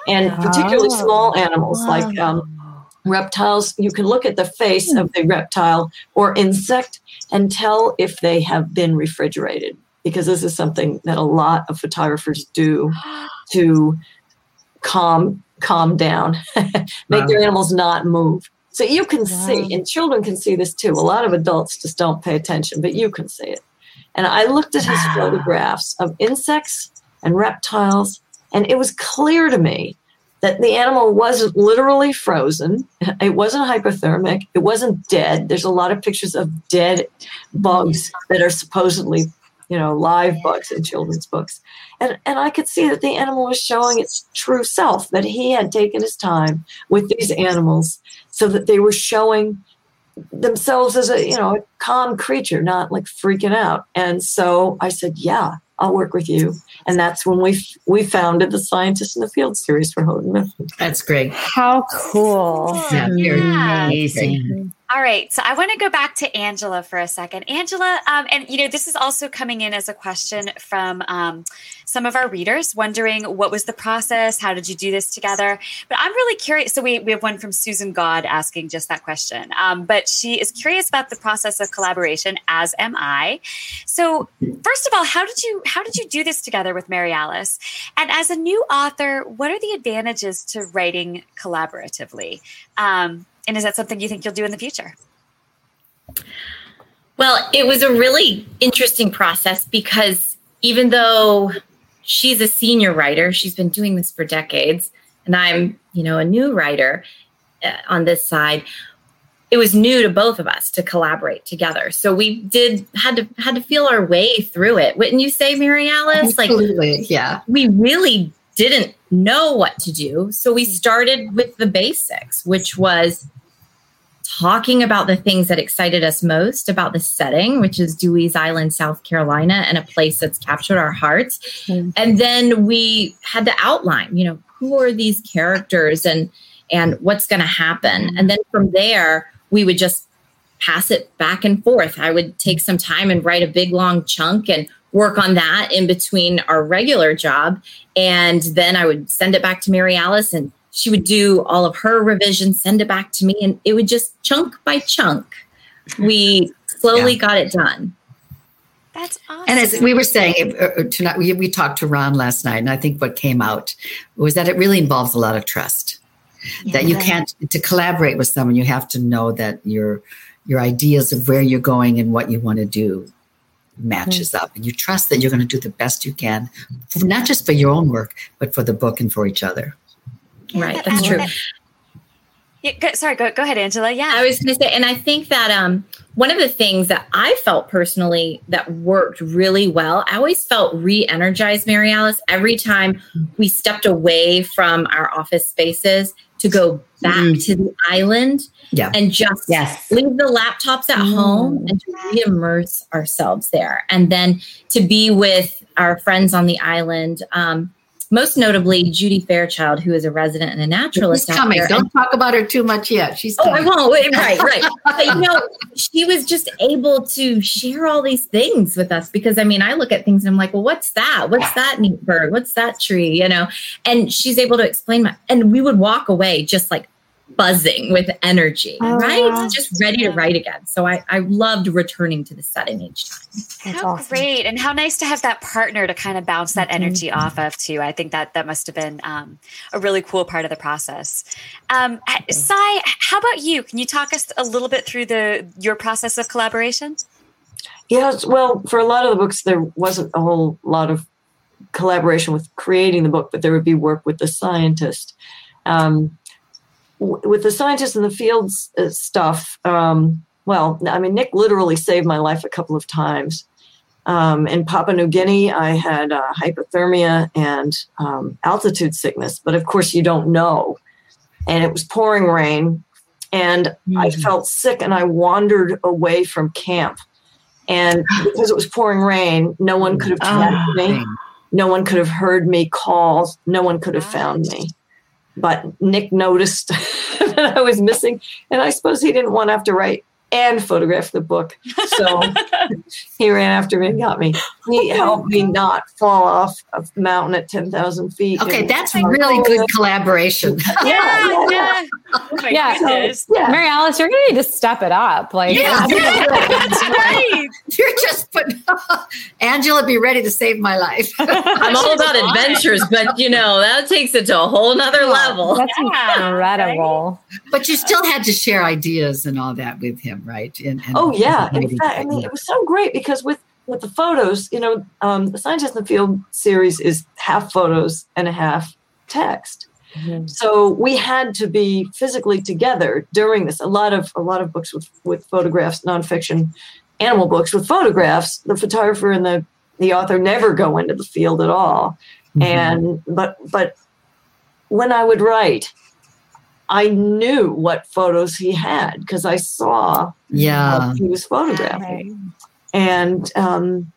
And particularly oh, small animals wow. like um, reptiles, you can look at the face of the reptile or insect and tell if they have been refrigerated because this is something that a lot of photographers do to calm calm down make wow. their animals not move so you can wow. see and children can see this too a lot of adults just don't pay attention but you can see it and i looked at his wow. photographs of insects and reptiles and it was clear to me that the animal wasn't literally frozen. It wasn't hypothermic. It wasn't dead. There's a lot of pictures of dead bugs that are supposedly, you know, live bugs in children's books. And, and I could see that the animal was showing its true self, that he had taken his time with these animals so that they were showing themselves as a, you know, a calm creature, not like freaking out. And so I said, yeah, I'll work with you. And that's when we we founded the Scientist in the Field series for Houghton Mifflin. That's great. How cool. Yeah, yeah. amazing. All right. So I want to go back to Angela for a second. Angela, um, and you know, this is also coming in as a question from um, some of our readers wondering what was the process? How did you do this together? But I'm really curious. So we, we have one from Susan God asking just that question. Um, but she is curious about the process of collaboration, as am I. So first of all, how did you how did you do this together with Mary Alice? And as a new author, what are the advantages to writing collaboratively? Um, and is that something you think you'll do in the future? Well, it was a really interesting process because even though she's a senior writer, she's been doing this for decades, and I'm, you know, a new writer uh, on this side. It was new to both of us to collaborate together. So we did had to had to feel our way through it. Wouldn't you say, Mary Alice? Absolutely, like yeah. We really didn't know what to do. So we started with the basics, which was talking about the things that excited us most about the setting, which is Dewees Island, South Carolina, and a place that's captured our hearts. Mm-hmm. And then we had to outline, you know, who are these characters and and what's going to happen. Mm-hmm. And then from there, we would just pass it back and forth. I would take some time and write a big long chunk and work on that in between our regular job. And then I would send it back to Mary Alice and she would do all of her revisions, send it back to me, and it would just chunk by chunk. We slowly yeah. got it done. That's awesome. And as we were saying uh, uh, tonight, we, we talked to Ron last night, and I think what came out was that it really involves a lot of trust. Yeah. That you can't to collaborate with someone, you have to know that your your ideas of where you're going and what you want to do matches mm-hmm. up, and you trust that you're going to do the best you can, for, not just for your own work, but for the book and for each other. Right, that's true. Yeah, go, sorry, go, go ahead, Angela. Yeah. I was going to say, and I think that um, one of the things that I felt personally that worked really well, I always felt re energized, Mary Alice, every time we stepped away from our office spaces to go back mm. to the island yeah. and just yes. leave the laptops at mm. home and to re-immerse ourselves there. And then to be with our friends on the island. Um, most notably Judy Fairchild, who is a resident and a naturalist. She's coming. Don't talk about her too much yet. She's oh. I won't. Wait, right, right. but you know, she was just able to share all these things with us because I mean, I look at things and I'm like, well, what's that? What's that neat bird? What's that tree? You know, and she's able to explain my, and we would walk away just like buzzing with energy, oh, right? Wow. Just ready to write again. So I, I loved returning to the setting each time. That's how awesome. great. And how nice to have that partner to kind of bounce that mm-hmm. energy mm-hmm. off of too. I think that that must have been um, a really cool part of the process. Um, Sy, how about you? Can you talk us a little bit through the your process of collaboration? Yes. Well, for a lot of the books, there wasn't a whole lot of collaboration with creating the book, but there would be work with the scientist. Um, with the scientists in the fields uh, stuff, um, well, I mean, Nic literally saved my life a couple of times. Um, in Papua New Guinea, I had uh, hypothermia and um, altitude sickness, but of course, you don't know. And it was pouring rain, and mm-hmm. I felt sick, and I wandered away from camp. And because it was pouring rain, no one could have tracked oh, me. No one could have heard me call. No one could have found me but Nic noticed that I was missing, and I suppose he didn't want to have to write and photographed the book. So he ran after me and got me. He helped me not fall off a mountain at 10,000 feet. Okay, that's a really good collaboration. yeah, yeah. Oh yeah. So, yeah. Mary Alice, you're going to need to step it up. Like, yeah, that's right. You're just putting, Angela, be ready to save my life. I'm all about adventures, but you know, that takes it to a whole nother level. That's yeah, incredible. Right? But you still had to share ideas and all that with him, right? And, and oh, yeah. In fact, I mean, it was so great because with with the photos, you know, um, the Scientist in the Field series is half photos and a half text. Mm-hmm. So we had to be physically together during this. A lot of a lot of books with with photographs, nonfiction, animal books with photographs. The photographer and the the author never go into the field at all. Mm-hmm. And but but when I would write, I knew what photos he had because I saw yeah he was photographing. And um,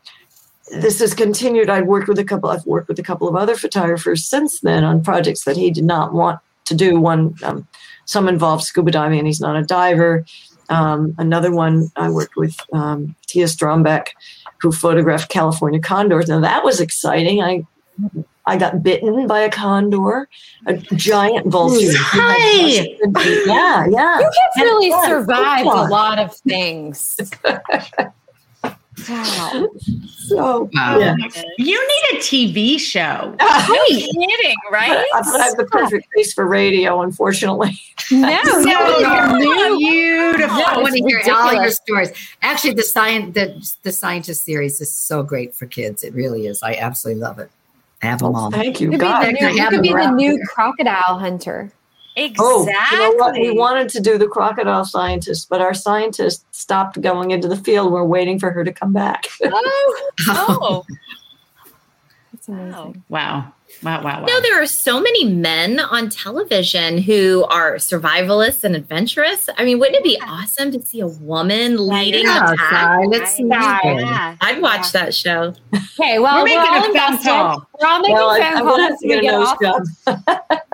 this has continued. I've worked with a couple. I've worked with a couple of other photographers since then on projects that he did not want to do. One, um, some involved scuba diving, and he's not a diver. Um, another one I worked with um, Tia Strombeck, who photographed California condors. Now that was exciting. I I got bitten by a condor, a giant vulture. Hi. Yeah, yeah. You have really survived a lot of things. Wow. So, wow. Yeah. You need a TV show. Uh, no kidding, right? I, I have the perfect face for radio, unfortunately. No, no, no, beautiful. I want to hear all your stories. Actually, the science, the, the scientist series is so great for kids. It really is. I absolutely love it. I have them all. Thank you. You could be the new, you could be the new crocodile hunter. Exactly. Oh, you know what? We wanted to do the crocodile scientist, but our scientist stopped going into the field. We're waiting for her to come back. oh, oh. That's amazing. Wow. Wow, wow, wow. You know, there are so many men on television who are survivalists and adventurous. I mean, wouldn't it be awesome to see a woman leading yeah, the pack? Let's see. Yeah. I'd watch that show. Okay, well, we're, we're all invested. We're all making well, phone calls to get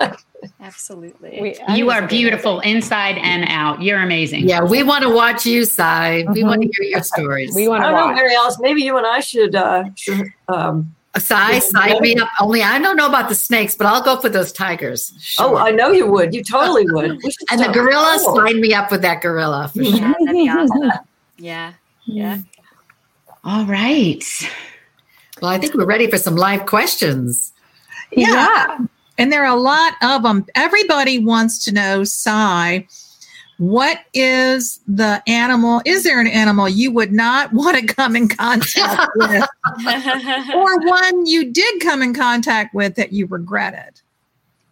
off. Absolutely. We, you are beautiful inside and out. You're amazing. Yeah, we want to watch you, Sy. Mm-hmm. We want to hear your stories. we want to I don't know, Mary Alice. Maybe you and I should. Uh, should um, Sy, sign me up. Only I don't know about the snakes, but I'll go for those tigers. Oh, sure. Oh, I know you would. You totally would. and the gorilla, cool. sign me up with that gorilla. For sure. Yeah, that'd awesome. Yeah, hmm. yeah. All right. Well, I think we're ready for some live questions. Yeah. yeah. And there are a lot of them. Everybody wants to know, Sy, what is the animal? Is there an animal you would not want to come in contact with? or one you did come in contact with that you regretted?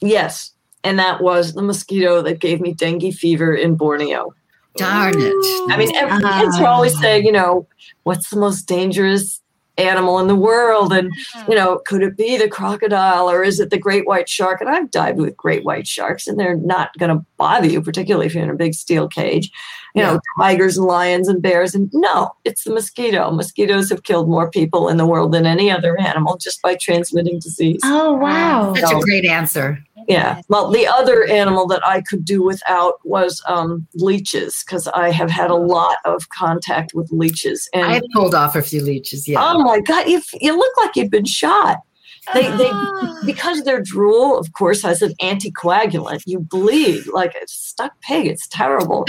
Yes. And that was the mosquito that gave me dengue fever in Borneo. Darn it. I mean, every, kids are always ah. saying, you know, what's the most dangerous animal in the world and mm-hmm. you know could it be the crocodile or is it the great white shark? And i've dived with great white sharks and they're not going to bother you particularly if you're in a big steel cage you know tigers and lions and bears and no it's the mosquito mosquitoes have killed more people in the world than any other animal just by transmitting disease Oh, wow. Such a great answer. yeah. Well, the other animal that I could do without was um, leeches because I have had a lot of contact with leeches. And I have pulled off a few leeches. Yeah. oh my god, you you look like you've been shot. They they ah. because their drool, of course, has an anticoagulant. You bleed like a stuck pig. It's terrible.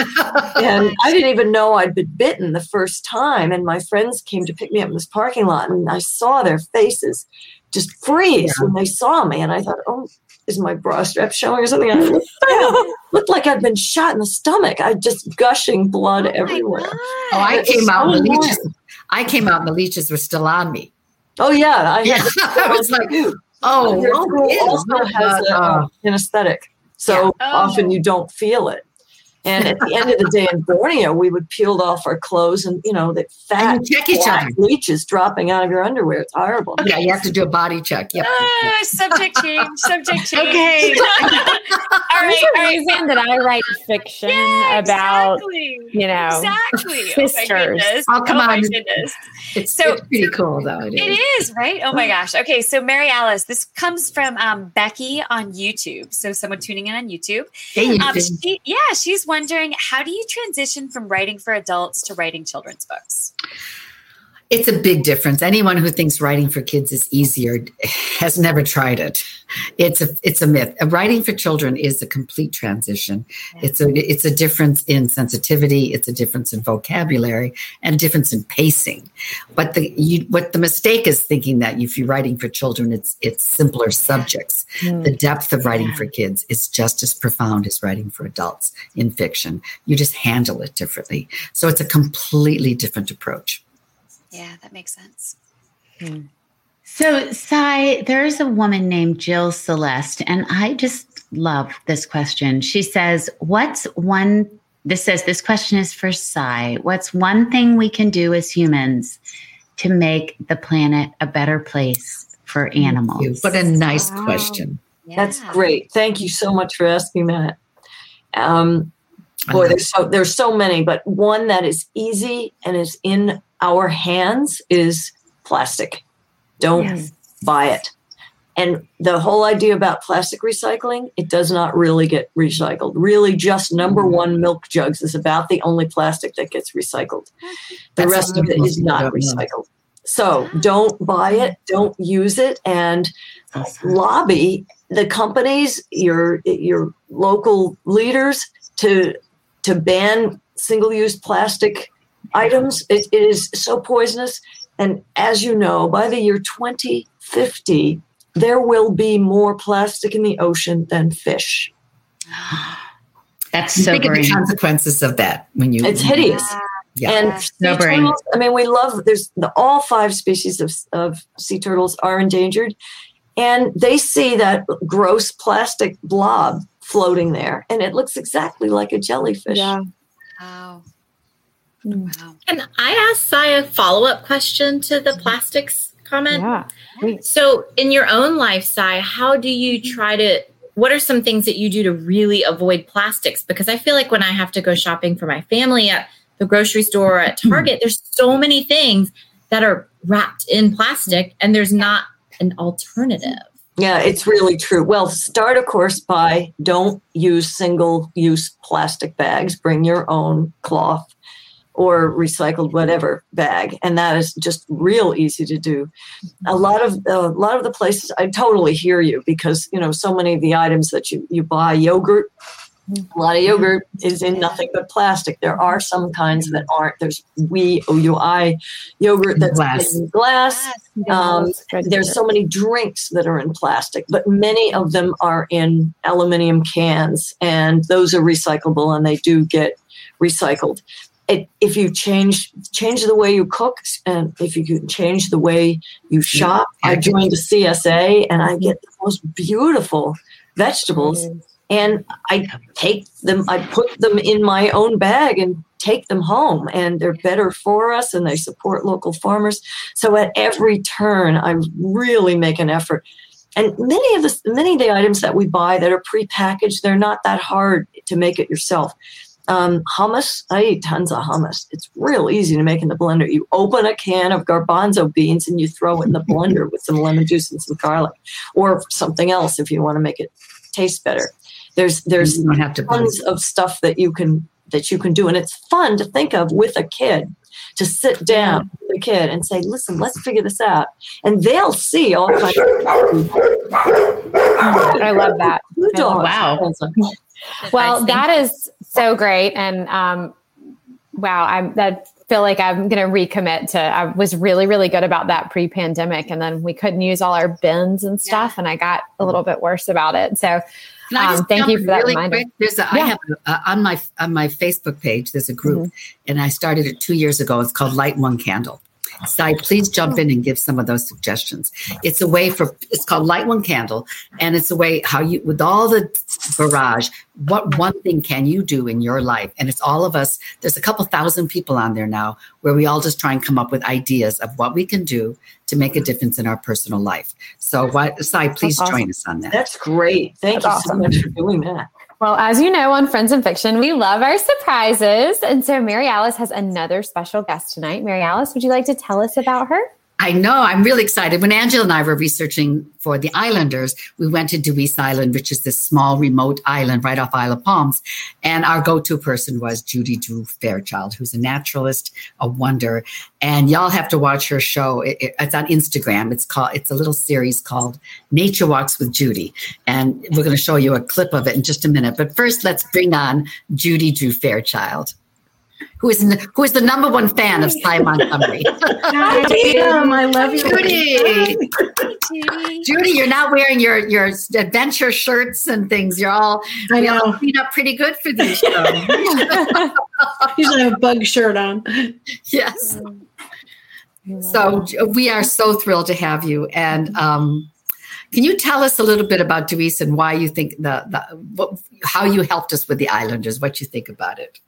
and I didn't even know I'd been bitten the first time. And my friends came to pick me up in this parking lot, and I saw their faces just freeze when they saw me. And I thought, oh, is my bra strap showing or something? I looked, looked like I'd been shot in the stomach. I just gushing blood oh everywhere. oh, I It's came out so and the annoying. leeches. I came out and the leeches were still on me. Oh yeah, I Yeah. I was like, oh, Your well, drool it is, also has a, uh, anesthetic, so Yeah. often you don't feel it. And at the end of the day in Borneo, we would peel off our clothes, and you know that fat And check each other. leeches dropping out of your underwear. It's horrible. yeah, you have to do a body check. Yep. Ah, subject change. Subject change. Okay. all There's right. a All right. reason that I write fiction Yeah, about, exactly. you know, exactly. sisters. Oh my. Oh, come oh my on. goodness. It's, So- it's pretty cool, though. It It is. is, right? Oh my gosh. Okay, so Mary Alice, this comes from um, Becky on YouTube. So someone tuning in on YouTube. Hey, Um, she, yeah, she's wondering how do you transition from writing for adults to writing children's books? It's a big difference. Anyone who thinks writing for kids is easier has never tried it. It's a it's a myth. Writing for children is a complete transition. It's a it's a difference in sensitivity. It's a difference in vocabulary and a difference in pacing. But the you, what the mistake is thinking that if you're writing for children, it's it's simpler subjects. Mm. The depth of writing for kids is just as profound as writing for adults in fiction. You just handle it differently. So it's a completely different approach. Yeah, that makes sense. So, Sy, there's a woman named Jill Celeste, and I just love this question. She says, What's one, this says, this question is for Sy. What's one thing we can do as humans to make the planet a better place for animals? What a nice Wow. question. That's great. Thank you so much for asking that. Um, boy, there's so there's so many, but one that is easy and is in our hands is plastic. Don't Yes. buy it. And the whole idea about plastic recycling, it does not really get recycled. Really, just number one milk jugs is about the only plastic that gets recycled. The That's rest of it is not recycled. So don't buy it, don't use it, and lobby the companies, your your local leaders to to ban single-use plastic items. It, it is so poisonous. And as you know, by the year 2050, there will be more plastic in the ocean than fish. That's Think of the consequences of that when you. It's hideous. Yeah. And sea Sobering. turtles, I mean, we love there's the all five species of, of sea turtles are endangered, and they see that gross plastic blob floating there, and it looks exactly like a jellyfish. Yeah. Wow. Wow. Can I ask Sy a follow up question to the mm-hmm. plastics comment? Yeah. So, in your own life, Sy, how do you mm-hmm. try to? What are some things that you do to really avoid plastics? Because I feel like when I have to go shopping for my family at the grocery store or at mm-hmm. Target, there's so many things that are wrapped in plastic, and there's not an alternative. Yeah, it's really true. Well, start, of course, by don't use single use plastic bags. Bring your own cloth or recycled whatever bag, and that is just real easy to do. A lot of a lot of the places, I totally hear you because you know so many of the items that you you buy yogurt. A lot of yogurt is in nothing but plastic. There are some kinds that aren't. There's we O U I yogurt that's Glass. in glass. Um, there's so many drinks that are in plastic, but many of them are in aluminum cans, and those are recyclable and they do get recycled. It, if you change change the way you cook, and if you can change the way you shop, I joined a CSA and I get the most beautiful vegetables, and I take them, I put them in my own bag and take them home and they're better for us and they support local farmers. So at every turn, I really make an effort. And many of the many of the items that we buy that are prepackaged, they're not that hard to make it yourself. Um, hummus, I eat tons of hummus. It's real easy to make in the blender. You open a can of garbanzo beans and you throw it in the blender with some lemon juice and some garlic, or something else if you want to make it taste better. There's there's You don't have to tons of stuff that you can that you can do, and it's fun to think of with a kid. To sit down with a kid and say, "Listen, let's figure this out," and they'll see all kinds. Of I love that. Blue. Wow. Well, that is so great, and um, wow, I'm that feel like I'm going to recommit to. I was really, really good about that pre-pandemic, and then we couldn't use all our bins and stuff, and I got a little bit worse about it. So, I um, just thank you for that really reminder. quick? There's a, I Yeah. have a, on my on my Facebook page. There's a group, Mm-hmm. and I started it two years ago. It's called Light One Candle. Sy, please jump in and give some of those suggestions. It's a way for it's called Light One Candle, and it's a way how you with all the barrage. What one thing can you do in your life? And it's all of us. There's a couple thousand people on there now, where we all just try and come up with ideas of what we can do to make a difference in our personal life. So, what, Sy, please awesome. join us on that. That's great. Thank That's you awesome. so much for doing that. Well, as you know, on Friends and Fiction, we love our surprises. And so Mary Alice has another special guest tonight. Mary Alice, would you like to tell us about her? I know. I'm really excited. When Angela and I were researching for the Islanders, we went to Dewees Island, which is this small remote island right off Isle of Palms. And our go-to person was Judy Drew Fairchild, who's a naturalist, a wonder. And y'all have to watch her show. It- it- it's on Instagram. It's called. It's a little series called Nature Walks with Judy, and we're going to show you a clip of it in just a minute. But first, let's bring on Judy Drew Fairchild, who is who is the number one fan of Sy Montgomery. I am. I love you. Judy. Judy, you're not wearing your your adventure shirts and things. You're all I we all know. clean up pretty good for these shows. Usually have a bug shirt on. yes. So we are so thrilled to have you. And um, can you tell us a little bit about Dewees and why you think the, the what, how you helped us with the Islanders? What you think about it?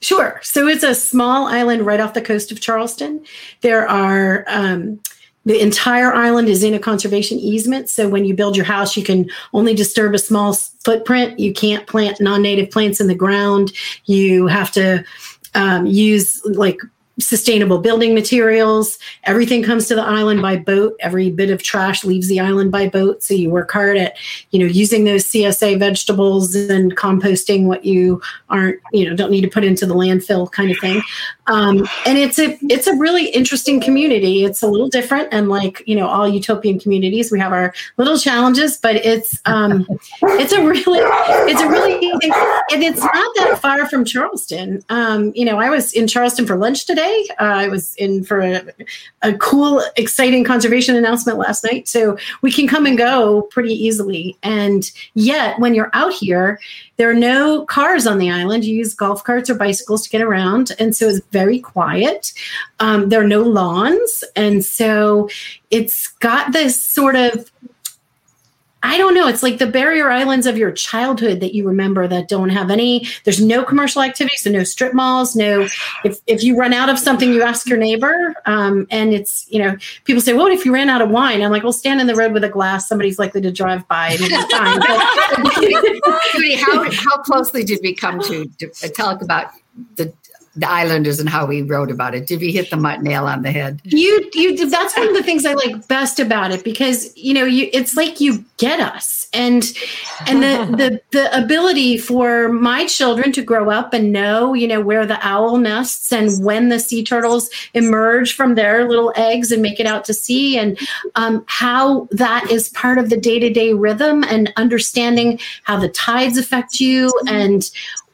Sure. So it's a small island right off the coast of Charleston. There are um, the entire island is in a conservation easement. So when you build your house, you can only disturb a small footprint. You can't plant non-native plants in the ground. You have to um, use like sustainable building materials. Everything comes to the island by boat. Every bit of trash leaves the island by boat. So you work hard at, you know, using those CSA vegetables and composting what you aren't, you know, don't need to put into the landfill kind of thing. Um, and it's a it's a really interesting community. It's a little different, and like you know, all utopian communities, we have our little challenges, but it's um, it's a really it's a really and it's not that far from Charleston. Um, you know, I was in Charleston for lunch today. Uh, I was in for a, a cool, exciting conservation announcement last night, so we can come and go pretty easily. And yet, when you're out here, there are no cars on the island. You use golf carts or bicycles to get around, and so it's very quiet. Um, there are no lawns, and so it's got this sort of I don't know. It's like the barrier islands of your childhood that you remember that don't have any. There's no commercial activity, so no strip malls. No, if if you run out of something, you ask your neighbor. Um, and it's you know people say, "Well, what if you ran out of wine?" I'm like, "Well, stand in the road with a glass. Somebody's likely to drive by and it'll fine." But- Judy, how how closely did we come to, to talk about the the Islanders and how we wrote about it? Did we hit the nail on the head? you you that's one of the things i like best about it because you know you it's like you get us and and the the the ability for my children to grow up and know you know where the owl nests and when the sea turtles emerge from their little eggs and make it out to sea and um, how that is part of the day-to-day rhythm and understanding how the tides affect you and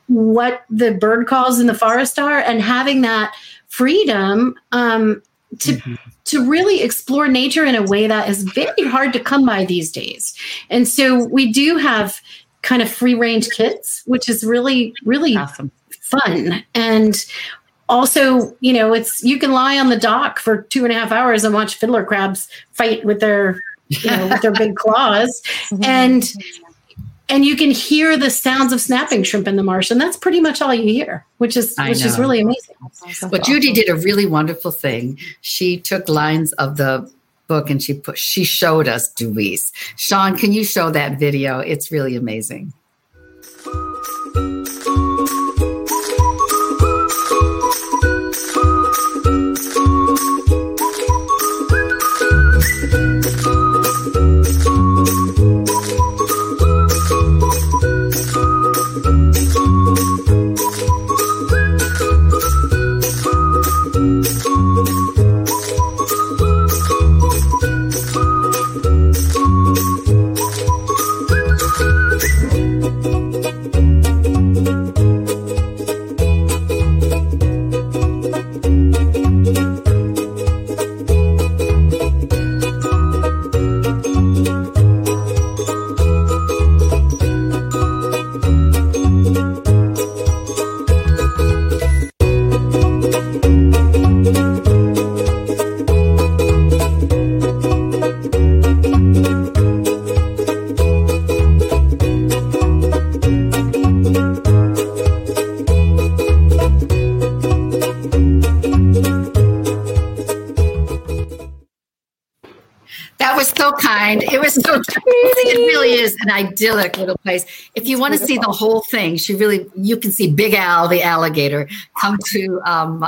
what the bird calls in the forest are and having that freedom um, to to really explore nature in a way that is very hard to come by these days. And so we do have kind of free range kits, which is really really Awesome. fun and also you know it's you can lie on the dock for two and a half hours and watch fiddler crabs fight with their you know with their big claws and and you can hear the sounds of snapping shrimp in the marsh, and that's pretty much all you hear, which is I which is really amazing. Well, Judy did a really wonderful thing. She took lines of the book and she put she showed us Dewees. Sean, can you show that video? It's really amazing. An idyllic little place. If you want to see the whole thing, she really you can see Big Al the alligator come to um,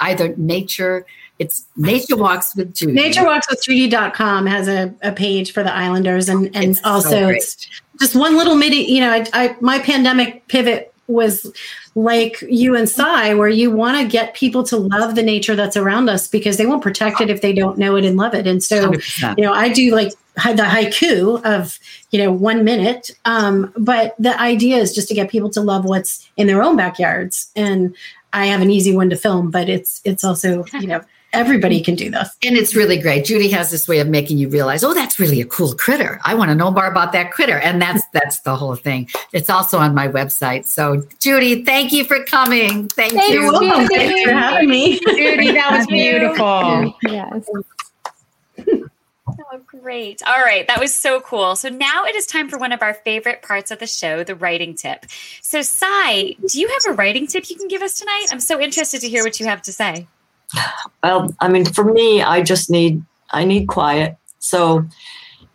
either nature. It's Nature Walks with Judy. NatureWalksWithJudy.com has a, a page for the Islanders, and and It's also great. it's just one little mini. You know, I, I my pandemic pivot was like you and Sy, where you want to get people to love the nature that's around us because they won't protect it if they don't know it and love it. And so, 100%. you know, I do like the haiku of you know one minute, um, but the idea is just to get people to love what's in their own backyards. And I have an easy one to film, but it's it's also you know everybody can do this. And it's really great. Judy has this way of making you realize, oh, that's really a cool critter. I want to know more about that critter. And that's that's the whole thing. It's also on my website. So Judy, thank you for coming. Thank Thanks, you. Judy. Thanks for having me. Judy, that was beautiful. Yes. Oh, great. All right. That was so cool. So now it is time for one of our favorite parts of the show, the writing tip. So, Sy, do you have a writing tip you can give us tonight? I'm so interested to hear what you have to say. Well, I mean, for me, I just need I need quiet. So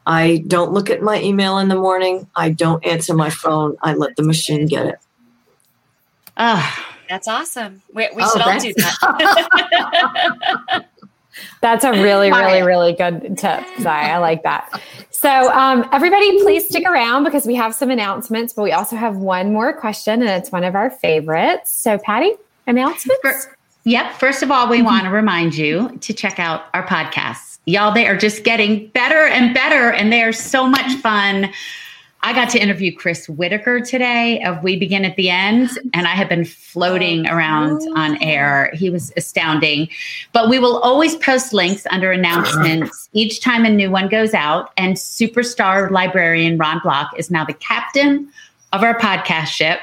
I don't look at my email in the morning. I don't answer my phone. I let the machine get it. Ah, That's awesome. We, we Oh, should all do that. That's a really, really, really good tip, Sy. I like that. So, um, everybody, please stick around because we have some announcements, but we also have one more question, and it's one of our favorites. So, Patti, announcements? Fir- Yep. First of all, we mm-hmm. want to remind you to check out our podcasts. Y'all, they are just getting better and better, and they are so much fun. I got to interview Chris Whitaker today of We Begin at the End, and I have been floating oh, around on air. He was astounding. But we will always post links under announcements each time a new one goes out. And superstar librarian Ron Block is now the captain of our podcast ship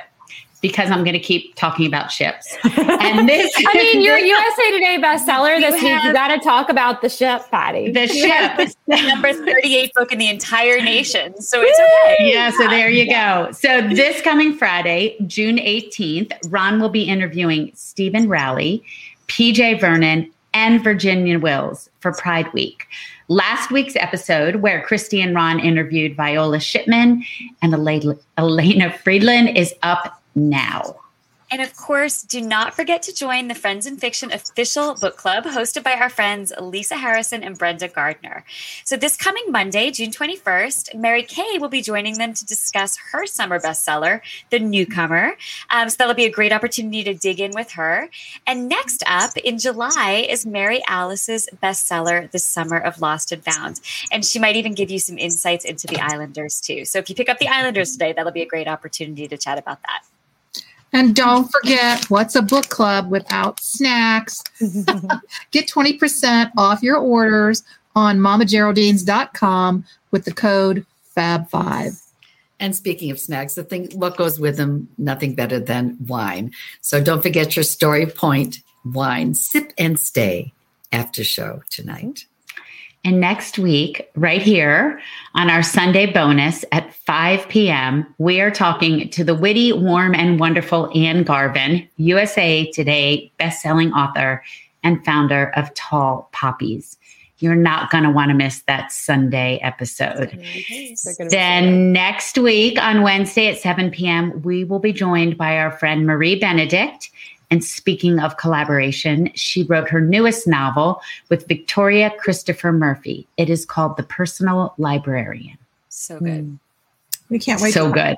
because I'm going to keep talking about ships. And this, I mean, you're USA Today bestseller this week. You got to talk about the ship, Patti. the ship. The number 38 book in the entire nation. So it's okay. Yeah, so there you go. So this coming Friday, June 18th, Ron will be interviewing Steven Rowley, PJ Vernon, and Virginia Wills for Pride Week. Last week's episode, where Kristy and Ron interviewed Viola Shipman and Elyssa Elyssa Friedland, is up now. And of course, do not forget to join the Friends in Fiction official book club hosted by our friends Lisa Harrison and Brenda Gardner. So, this coming Monday, June 21st, Mary Kay will be joining them to discuss her summer bestseller, The Newcomer. Um, so, that'll be a great opportunity to dig in with her. And next up in July is Mary Alice's bestseller, The Summer of Lost and Found. And she might even give you some insights into the Islanders, too. So, if you pick up the Islanders today, that'll be a great opportunity to chat about that. And don't forget, what's a book club without snacks? Get 20% off your orders on mamageraldines.com with the code FAB5. And speaking of snacks, the thing what goes with them, nothing better than wine. So don't forget your story point wine. Sip and stay after show tonight. And next week, right here on our Sunday bonus at 5 p.m., we are talking to the witty, warm, and wonderful Ann Garvin, USA Today bestselling author and founder of Tall Poppies. You're not going to want to miss that Sunday episode. Then next week on Wednesday at 7 p.m., we will be joined by our friend Marie Benedict. And speaking of collaboration, she wrote her newest novel with Victoria Christopher Murray. It is called The Personal Librarian. So good. We can't wait. So good.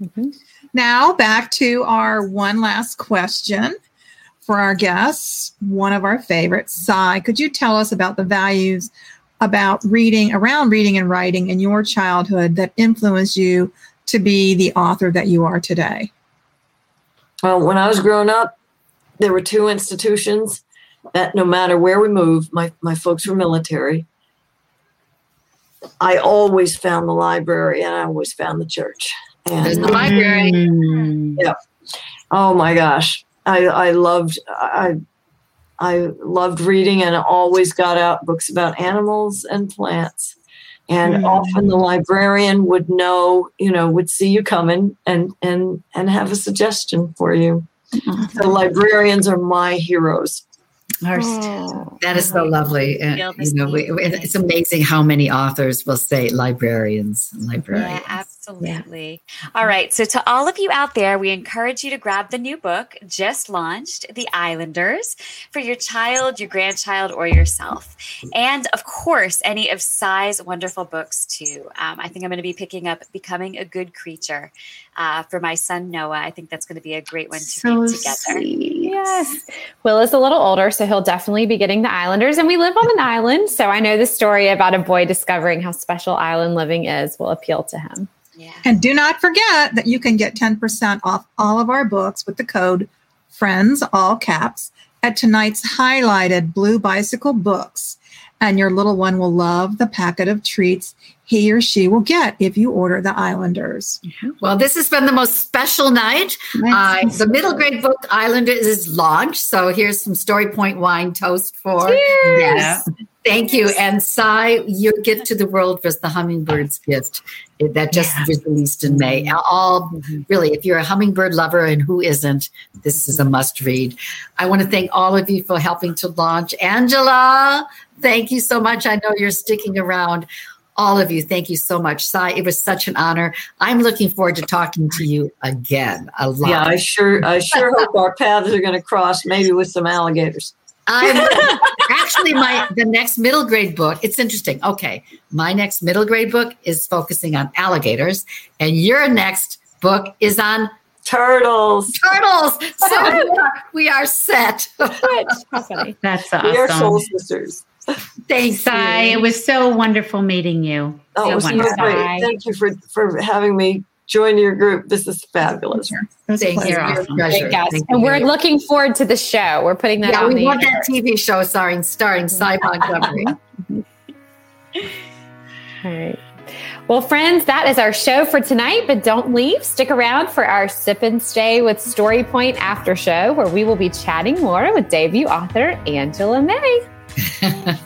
Mm-hmm. Now back to our one last question for our guests. One of our favorites, Sy. Could you tell us about the values about reading, around reading and writing in your childhood that influenced you to be the author that you are today? Well, when I was growing up, there were two institutions that no matter where we moved, my, my folks were military. I always found the library and I always found the church. And There's the library. Mm. Yeah. Oh my gosh. I, I loved I I loved reading and always got out books about animals and plants. And Mm. often the librarian would know, you know, would see you coming and and and have a suggestion for you. The librarians are my heroes. Oh. That is so lovely. And, you know, we, it's amazing how many authors will say librarians, Yeah, absolutely. All right. So, to all of you out there, we encourage you to grab the new book just launched, The Islanders, for your child, your grandchild, or yourself. And of course, any of Sy's wonderful books, too. Um, I think I'm going to be picking up Becoming a Good Creature uh, for my son, Noah. I think that's going to be a great one to so read together. sweet. Yes. Will is a little older, so he'll definitely be getting the Islanders. And we live on an island, so I know the story about a boy discovering how special island living is will appeal to him. Yeah. And do not forget that you can get 10% off all of our books with the code FRIENDS, all caps, at tonight's highlighted Blue Bicycle Books. And your little one will love the packet of treats he or she will get if you order the Islanders. Well, this has been the most special night. Uh, the middle grade book Islanders is launched. So here's some Story Point wine toast for. Yes. Thank you. And Sy, your gift to the world was the hummingbird's gift eh, that just was released in May. Mm-hmm. All mm-hmm. really, if you're a hummingbird lover and who isn't, this is a mm-hmm. must read. I want to thank all of you for helping to launch. Angela, thank you so much. I know you're sticking around. All of you, thank you so much. Sy, it was such an honor. I'm looking forward to talking to you again a lot. Yeah, I sure I sure hope our paths are going to cross, maybe with some alligators. I'm actually my the next middle grade book. It's interesting. Okay, my next middle grade book is focusing on alligators, and your next book is on Turtles. turtles. So we are, we are set. How funny. That's We are soul sisters. Thanks, Sy, it was so wonderful meeting you. Oh, it was so great. Thank you for for having me join your group. This is fabulous. It Thank you. pleasure. You're You're a awesome. treasure. Yes. Thank And you. we're looking forward to the show. We're putting that yeah, on we the want that TV show starring starring Sy Montgomery. All right. Well, friends, that is our show for tonight, but don't leave. Stick around for our Sip and Stay with Story Point after show, where we will be chatting more with debut author Angela May.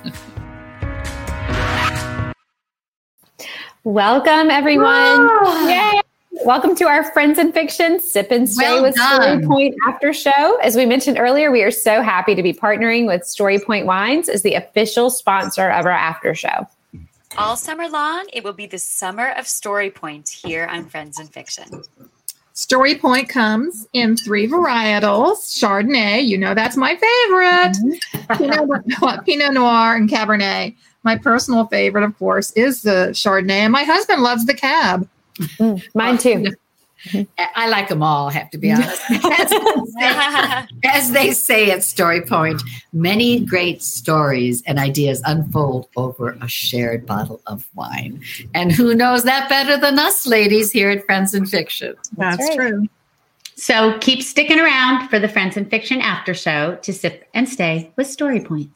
Welcome, everyone. Yay! Welcome to our Friends in Fiction Sip and Stay Well with done. Story Point after show. As we mentioned earlier, we are so happy to be partnering with Story Point Wines as the official sponsor of our after show. All summer long, it will be the summer of Story Point here on Friends in Fiction. Story Point comes in three varietals Chardonnay, you know that's my favorite, mm-hmm. Pinot, Pinot Noir, and Cabernet. My personal favorite, of course, is the Chardonnay, and my husband loves the Cab. Mm. Mine too. I like them all, have to be honest. As, as they say at Story Point, many great stories and ideas unfold over a shared bottle of wine. And who knows that better than us ladies here at Friends in Fiction? That's, right. true. So keep sticking around for the Friends in Fiction after show to sip and stay with Story Point.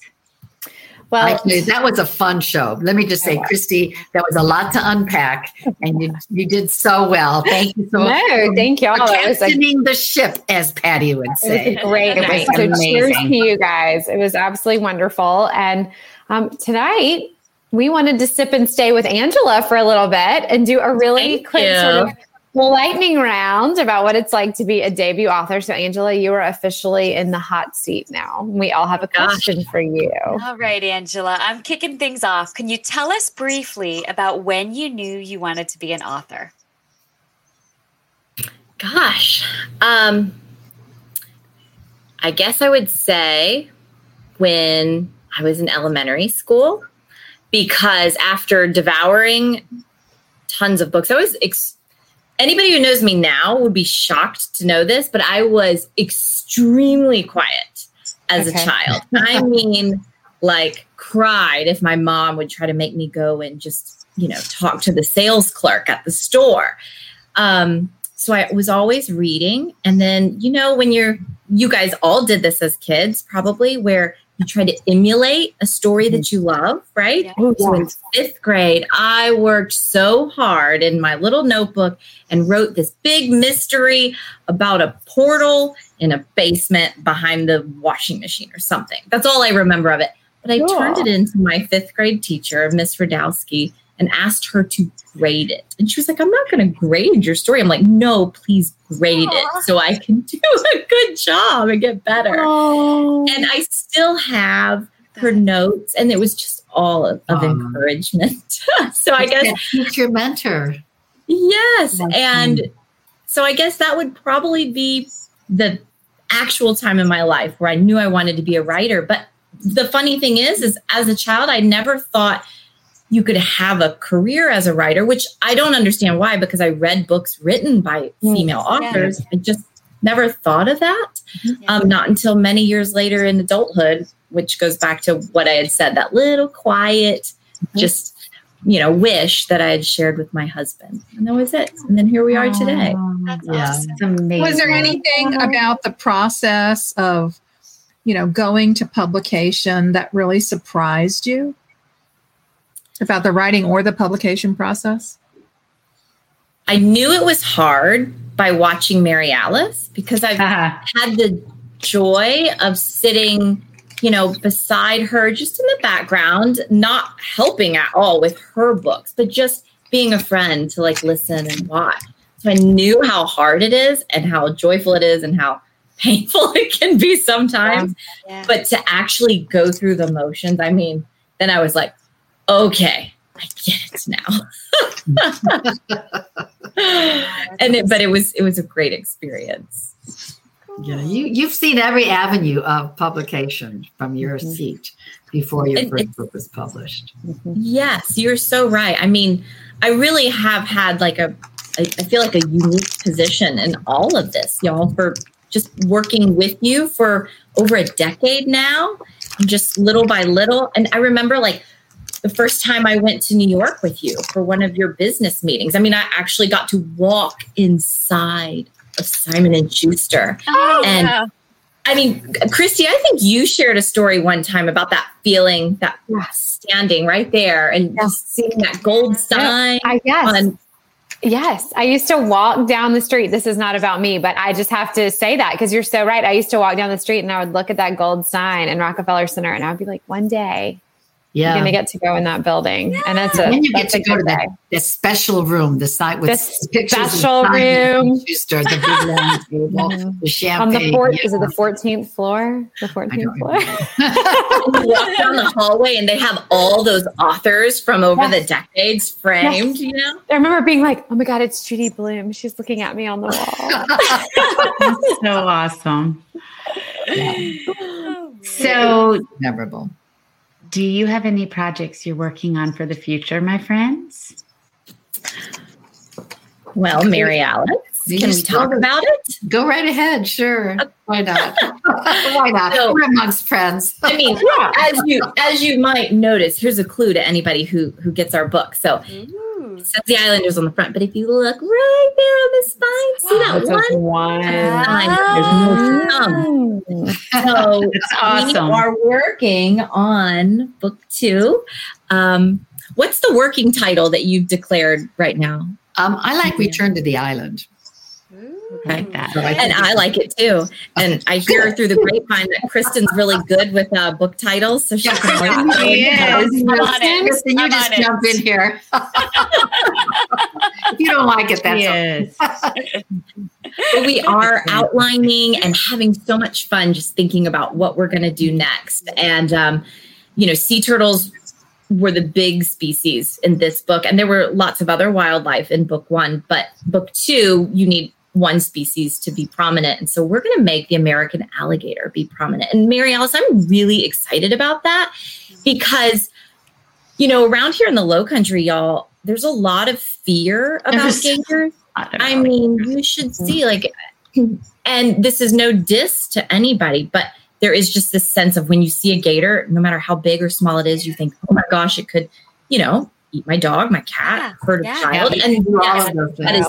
Well, Actually, that was a fun show. Let me just say, Kristy, that was a lot to unpack, and you you did so well. Thank you so no, much. thank y'all. For It was, a, the ship, as Patti would say. it was great It was night. So cheers to you guys. It was absolutely wonderful. And um, tonight, we wanted to sip and stay with Angela for a little bit and do a really Thank quick you. sort of lightning round about what it's like to be a debut author. So, Angela, you are officially in the hot seat now. We all have a Gosh. question for you. All right, Angela, I'm kicking things off. Can you tell us briefly about when you knew you wanted to be an author? Gosh. Um I guess I would say when I was in elementary school because after devouring tons of books, I was ex- anybody who knows me now would be shocked to know this, but I was extremely quiet as Okay. a child. I mean, like cried if my mom would try to make me go and just, you know, talk to the sales clerk at the store. Um, so I was always reading. And then, you know, when you're, you guys all did this as kids, probably, where you try to emulate a story that mm. you love, right? Yeah. Oh, So in fifth grade, I worked so hard in my little notebook and wrote this big mystery about a portal in a basement behind the washing machine or something. That's all I remember of it. But I Cool. turned it into my fifth grade teacher, Miss Radowski, and asked her to grade it. And she was like, I'm not going to grade your story. I'm like, no, please grade it so I can do a good job and get better. Oh. And I still have her notes, and it was just all of, of encouragement. so I guess, teacher mentor. yes. That's And so I guess that would probably be the actual time in my life where I knew I wanted to be a writer. But the funny thing is, is as a child, I never thought you could have a career as a writer, which I don't understand why, because I read books written by female Yeah. authors. I just never thought of that. Yeah. Um, not until many years later in adulthood, which goes back to what I had said that little quiet, mm-hmm. just, you know, wish that I had shared with my husband. And that was it. And then here we are today. That's Yeah. awesome. It's amazing. Was there anything uh-huh. about the process of, you know, going to publication that really surprised you? About the writing or the publication process? I knew it was hard by watching Mary Alice because I've Ah, had the joy of sitting, you know, beside her just in the background, not helping at all with her books, but just being a friend to like listen and watch. So I knew how hard it is and how joyful it is and how painful it can be sometimes. Yeah. But to actually go through the motions, I mean, then I was like, okay, I get it now. and it, but it was it was a great experience. Yeah, you you've seen every avenue of publication from your mm-hmm. seat before your And first it's- book was published. Mm-hmm. Yes, you're so right. I mean, I really have had like a, I I feel like a unique position in all of this, y'all, for just working with you for over a decade now, and just little by little. And I remember like the first time I went to New York with you for one of your business meetings. I mean, I actually got to walk inside of Simon and Schuster. Oh, And- yeah. I mean, Kristy, I think you shared a story one time about that feeling, that standing right there and just seeing that gold sign I guess. on. Yes, I used to walk down the street. This is not about me, but I just have to say that because you're so right. I used to walk down the street and I would look at that gold sign in Rockefeller Center and I would be like, one day Yeah. I'm going to get to go in that building. And that's a, then you get to go to good day. the, the special room, the site with The pictures special Simon room. Schuster, the big long table, the On the fourth, yeah. is it the 14th floor? The 14th floor? You walk down the hallway and they have all those authors from over Yes. the decades framed, you know? I remember being like, oh my God, it's Judy Blume. She's looking at me on the wall. so awesome. Oh, So, Memorable. Do you have any projects you're working on for the future, my friends? Well, Mary Alice, You can we talk about it? Go right ahead. Sure. Why not? Why not? So- We're amongst friends. I mean, as you as you might notice, here's a clue to anybody who who gets our book. So Ooh. It says the Islanders on the front, but if you look right there on the spine, see that That's just one one. line? There's no thumb. So It's we are working on book two. Um, what's the working title that you've declared right now? Um, I like Return to the Island. Like that. So I And I like it too. And I hear through the grapevine that Kristen's really good with uh, book titles. So she can like, She is. I'm on it. Kristen, you I'm just on it. jump in here. if you don't like it, that's She okay. but we are outlining and having so much fun just thinking about what we're going to do next. And, um, you know, sea turtles were the big species in this book. And there were lots of other wildlife in book one, but book two, you need one species to be prominent. And so we're going to make the American alligator be prominent. And Mary Alice, I'm really excited about that because, you know, around here in the low country, y'all, there's a lot of fear about There's- gators. I mean, you should see like, and this is no diss to anybody, but there is just this sense of when you see a gator, no matter how big or small it is, you think, oh my gosh, it could, you know, eat my dog, my cat, Yeah, hurt a child, Yeah, and yes, that is.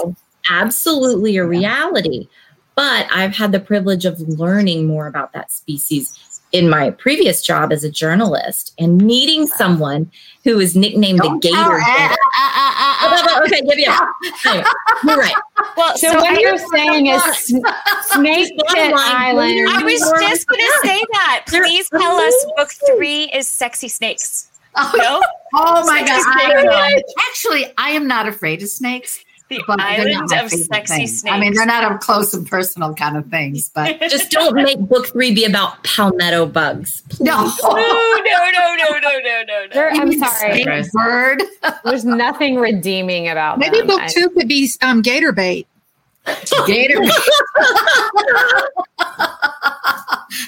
Absolutely a reality. But I've had the privilege of learning more about that species in my previous job as a journalist and meeting someone who is nicknamed Don't the Gator. Gator. okay, give me up. Anyway, you're right. Well, So, so what you're saying is Snake bottom Pit Island. I was just going to say that. Please tell us book three is sexy snakes. ah. No? Oh my God. Sexy I snake. Actually, I am not afraid of snakes. The But they're island of sexy thing. snakes. I mean, they're not up close and personal kind of things, but Just don't make book three be about palmetto bugs. no. no, no, no, no, no, no, no, no. There- I'm sorry. Bird. There's nothing redeeming about Maybe them. book two could be um, gator bait. Gator.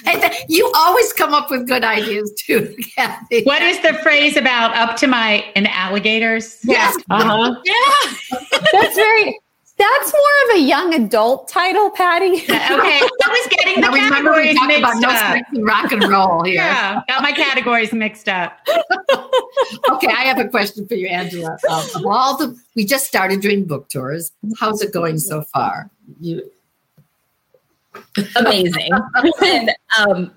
hey, th- you always come up with good ideas too, Kathy. What is the phrase about up to my and alligators? Yes. Uh-huh. Yeah. That's very. That's more of a young adult title, Patti. Okay, I was getting the Now remember we categories talked about mixed no up. rock and roll here. Yeah, got my categories mixed up. Okay, I have a question for you, Angela. Um, of all the, we just started doing book tours. How's it going so far? You Amazing. and, um,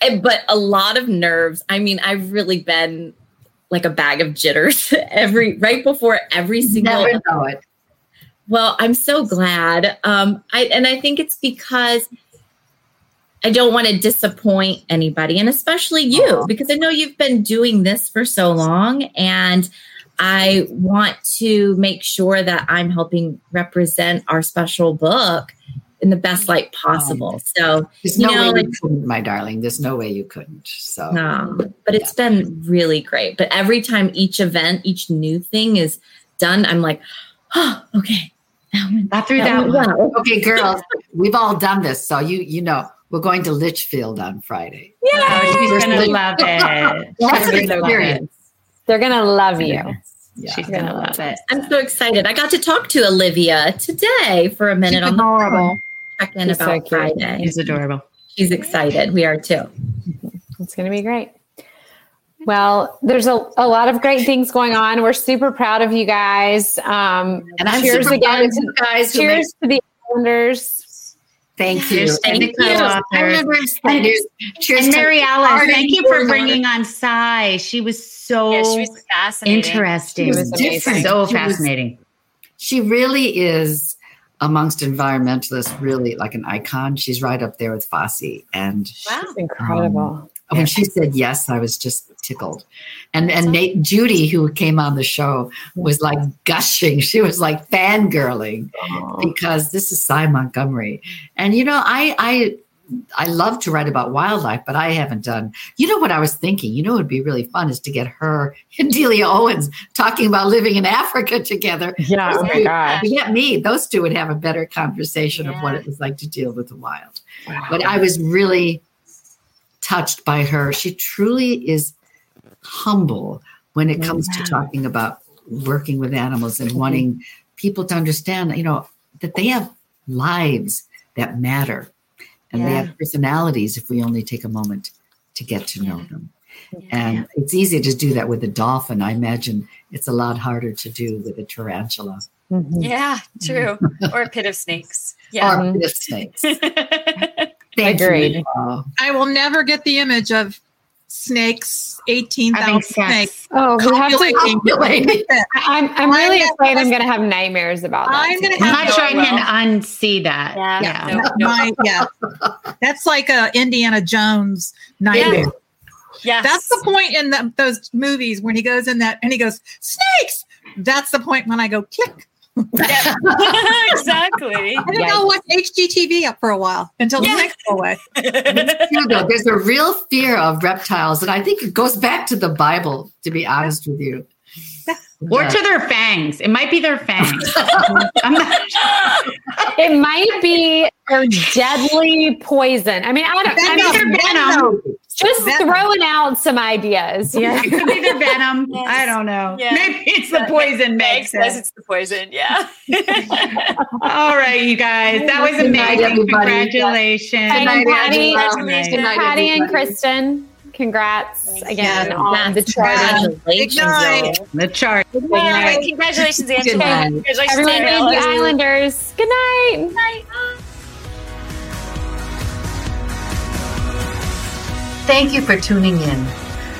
and- but a lot of nerves. I mean, I've really been like a bag of jitters every right before every single never know it. Well, I'm so glad. Um, I and I think it's because I don't want to disappoint anybody, and especially you, because I know you've been doing this for so long, and I want to make sure that I'm helping represent our special book in the best light possible. So, There's you no know, way like, you couldn't, my darling. There's no way you couldn't. So um, but it's been really great. But every time each event, each new thing is done, I'm like, oh, okay. That went, Got through that that one. well. okay, girls, we've all done this. So you you know we're going to Litchfield on Friday. Oh, she's First gonna lady. love it. That's an She's gonna love experience. They're gonna love you. Yeah. She's gonna love it. I'm so excited. I got to talk to Olivia today for a minute on the phone. Check in She's so about. Friday. She's adorable. She's excited. We are too. It's going to be great. Well, there's a, a lot of great things going on. We're super proud of you guys. Um, And I'm cheers super proud again. of you guys. who made- Cheers to the Islanders. Thank you. Cheers to And cheers. co-authors. I remember saying cheers And to Mary Alice, Marty thank you for bringing on Sy. She was so Yeah, she was fascinating. interesting. She was different. So She was- fascinating. She really is amongst environmentalists, really like an icon. She's right up there with Fossey. And Wow. It's incredible. when she said yes, I was just tickled. And and Nate Judy, who came on the show, was like gushing. She was like fangirling because this is Sy Montgomery. And you know, I I I love to write about wildlife, but I haven't done. You know what I was thinking? You know, it would be really fun is to get her and Delia Owens talking about living in Africa together. Yeah. Oh my. To get me, those two would have a better conversation of what it was like to deal with the wild. But I was really touched by her. She truly is humble when it comes to talking about working with animals and wanting people to understand, you know, that they have lives that matter and they have personalities if we only take a moment to get to know them. And it's easy to do that with a dolphin. I imagine it's a lot harder to do with a tarantula Mhm. Yeah, true. or a pit of snakes. Yeah. or with snakes. Thank Agreed. you. I will never get the image of snakes, 18,000 Having snakes. Oh, we have to. copulating. I'm, I'm really I'm afraid I'm gonna- have nightmares about that. I'm gonna too. I'm have not sure I can unsee that. Yeah. Yeah. No, no. My, yeah. That's like a Indiana Jones nightmare. Yes. That's the point in the, those movies when he goes in that and he goes, snakes. That's the point when I go click. Yeah. exactly. And then I'll watch HGTV up for a while until the next snakes go away. True, though, There's a real fear of reptiles, and I think it goes back to the Bible. To be honest with you, Or to their fangs. It might be their fangs. I'm not It might be their deadly poison. I mean, I don't. I Venom, mean, their venom. just Venom. throwing out some ideas. Yeah. It could be their venom. Yes. I don't know. Yeah. Maybe it's the poison Meg mix. says it's the poison. Yeah. All right, you guys. That was Good night, amazing. Congratulations. And night, Patti, Congratulations. Good night, Patti and everybody. Kristen, congrats Thank again you. on the charting. Congratulations, night. y'all. The chart. All right, Congratulations, Angela. night. Congratulations, Everyone Danielle. named the Islanders. Good night. Thank you for tuning in.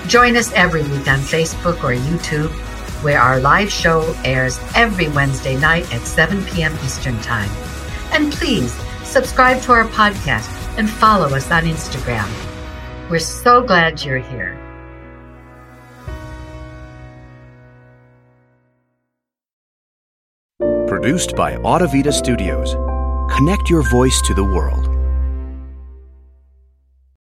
Join us every week on Facebook or YouTube, where our live show airs every Wednesday night at 7 p.m. Eastern Time. And please subscribe to our podcast and follow us on Instagram. We're so glad you're here. Produced by Audavita Studios. Connect your voice to the world.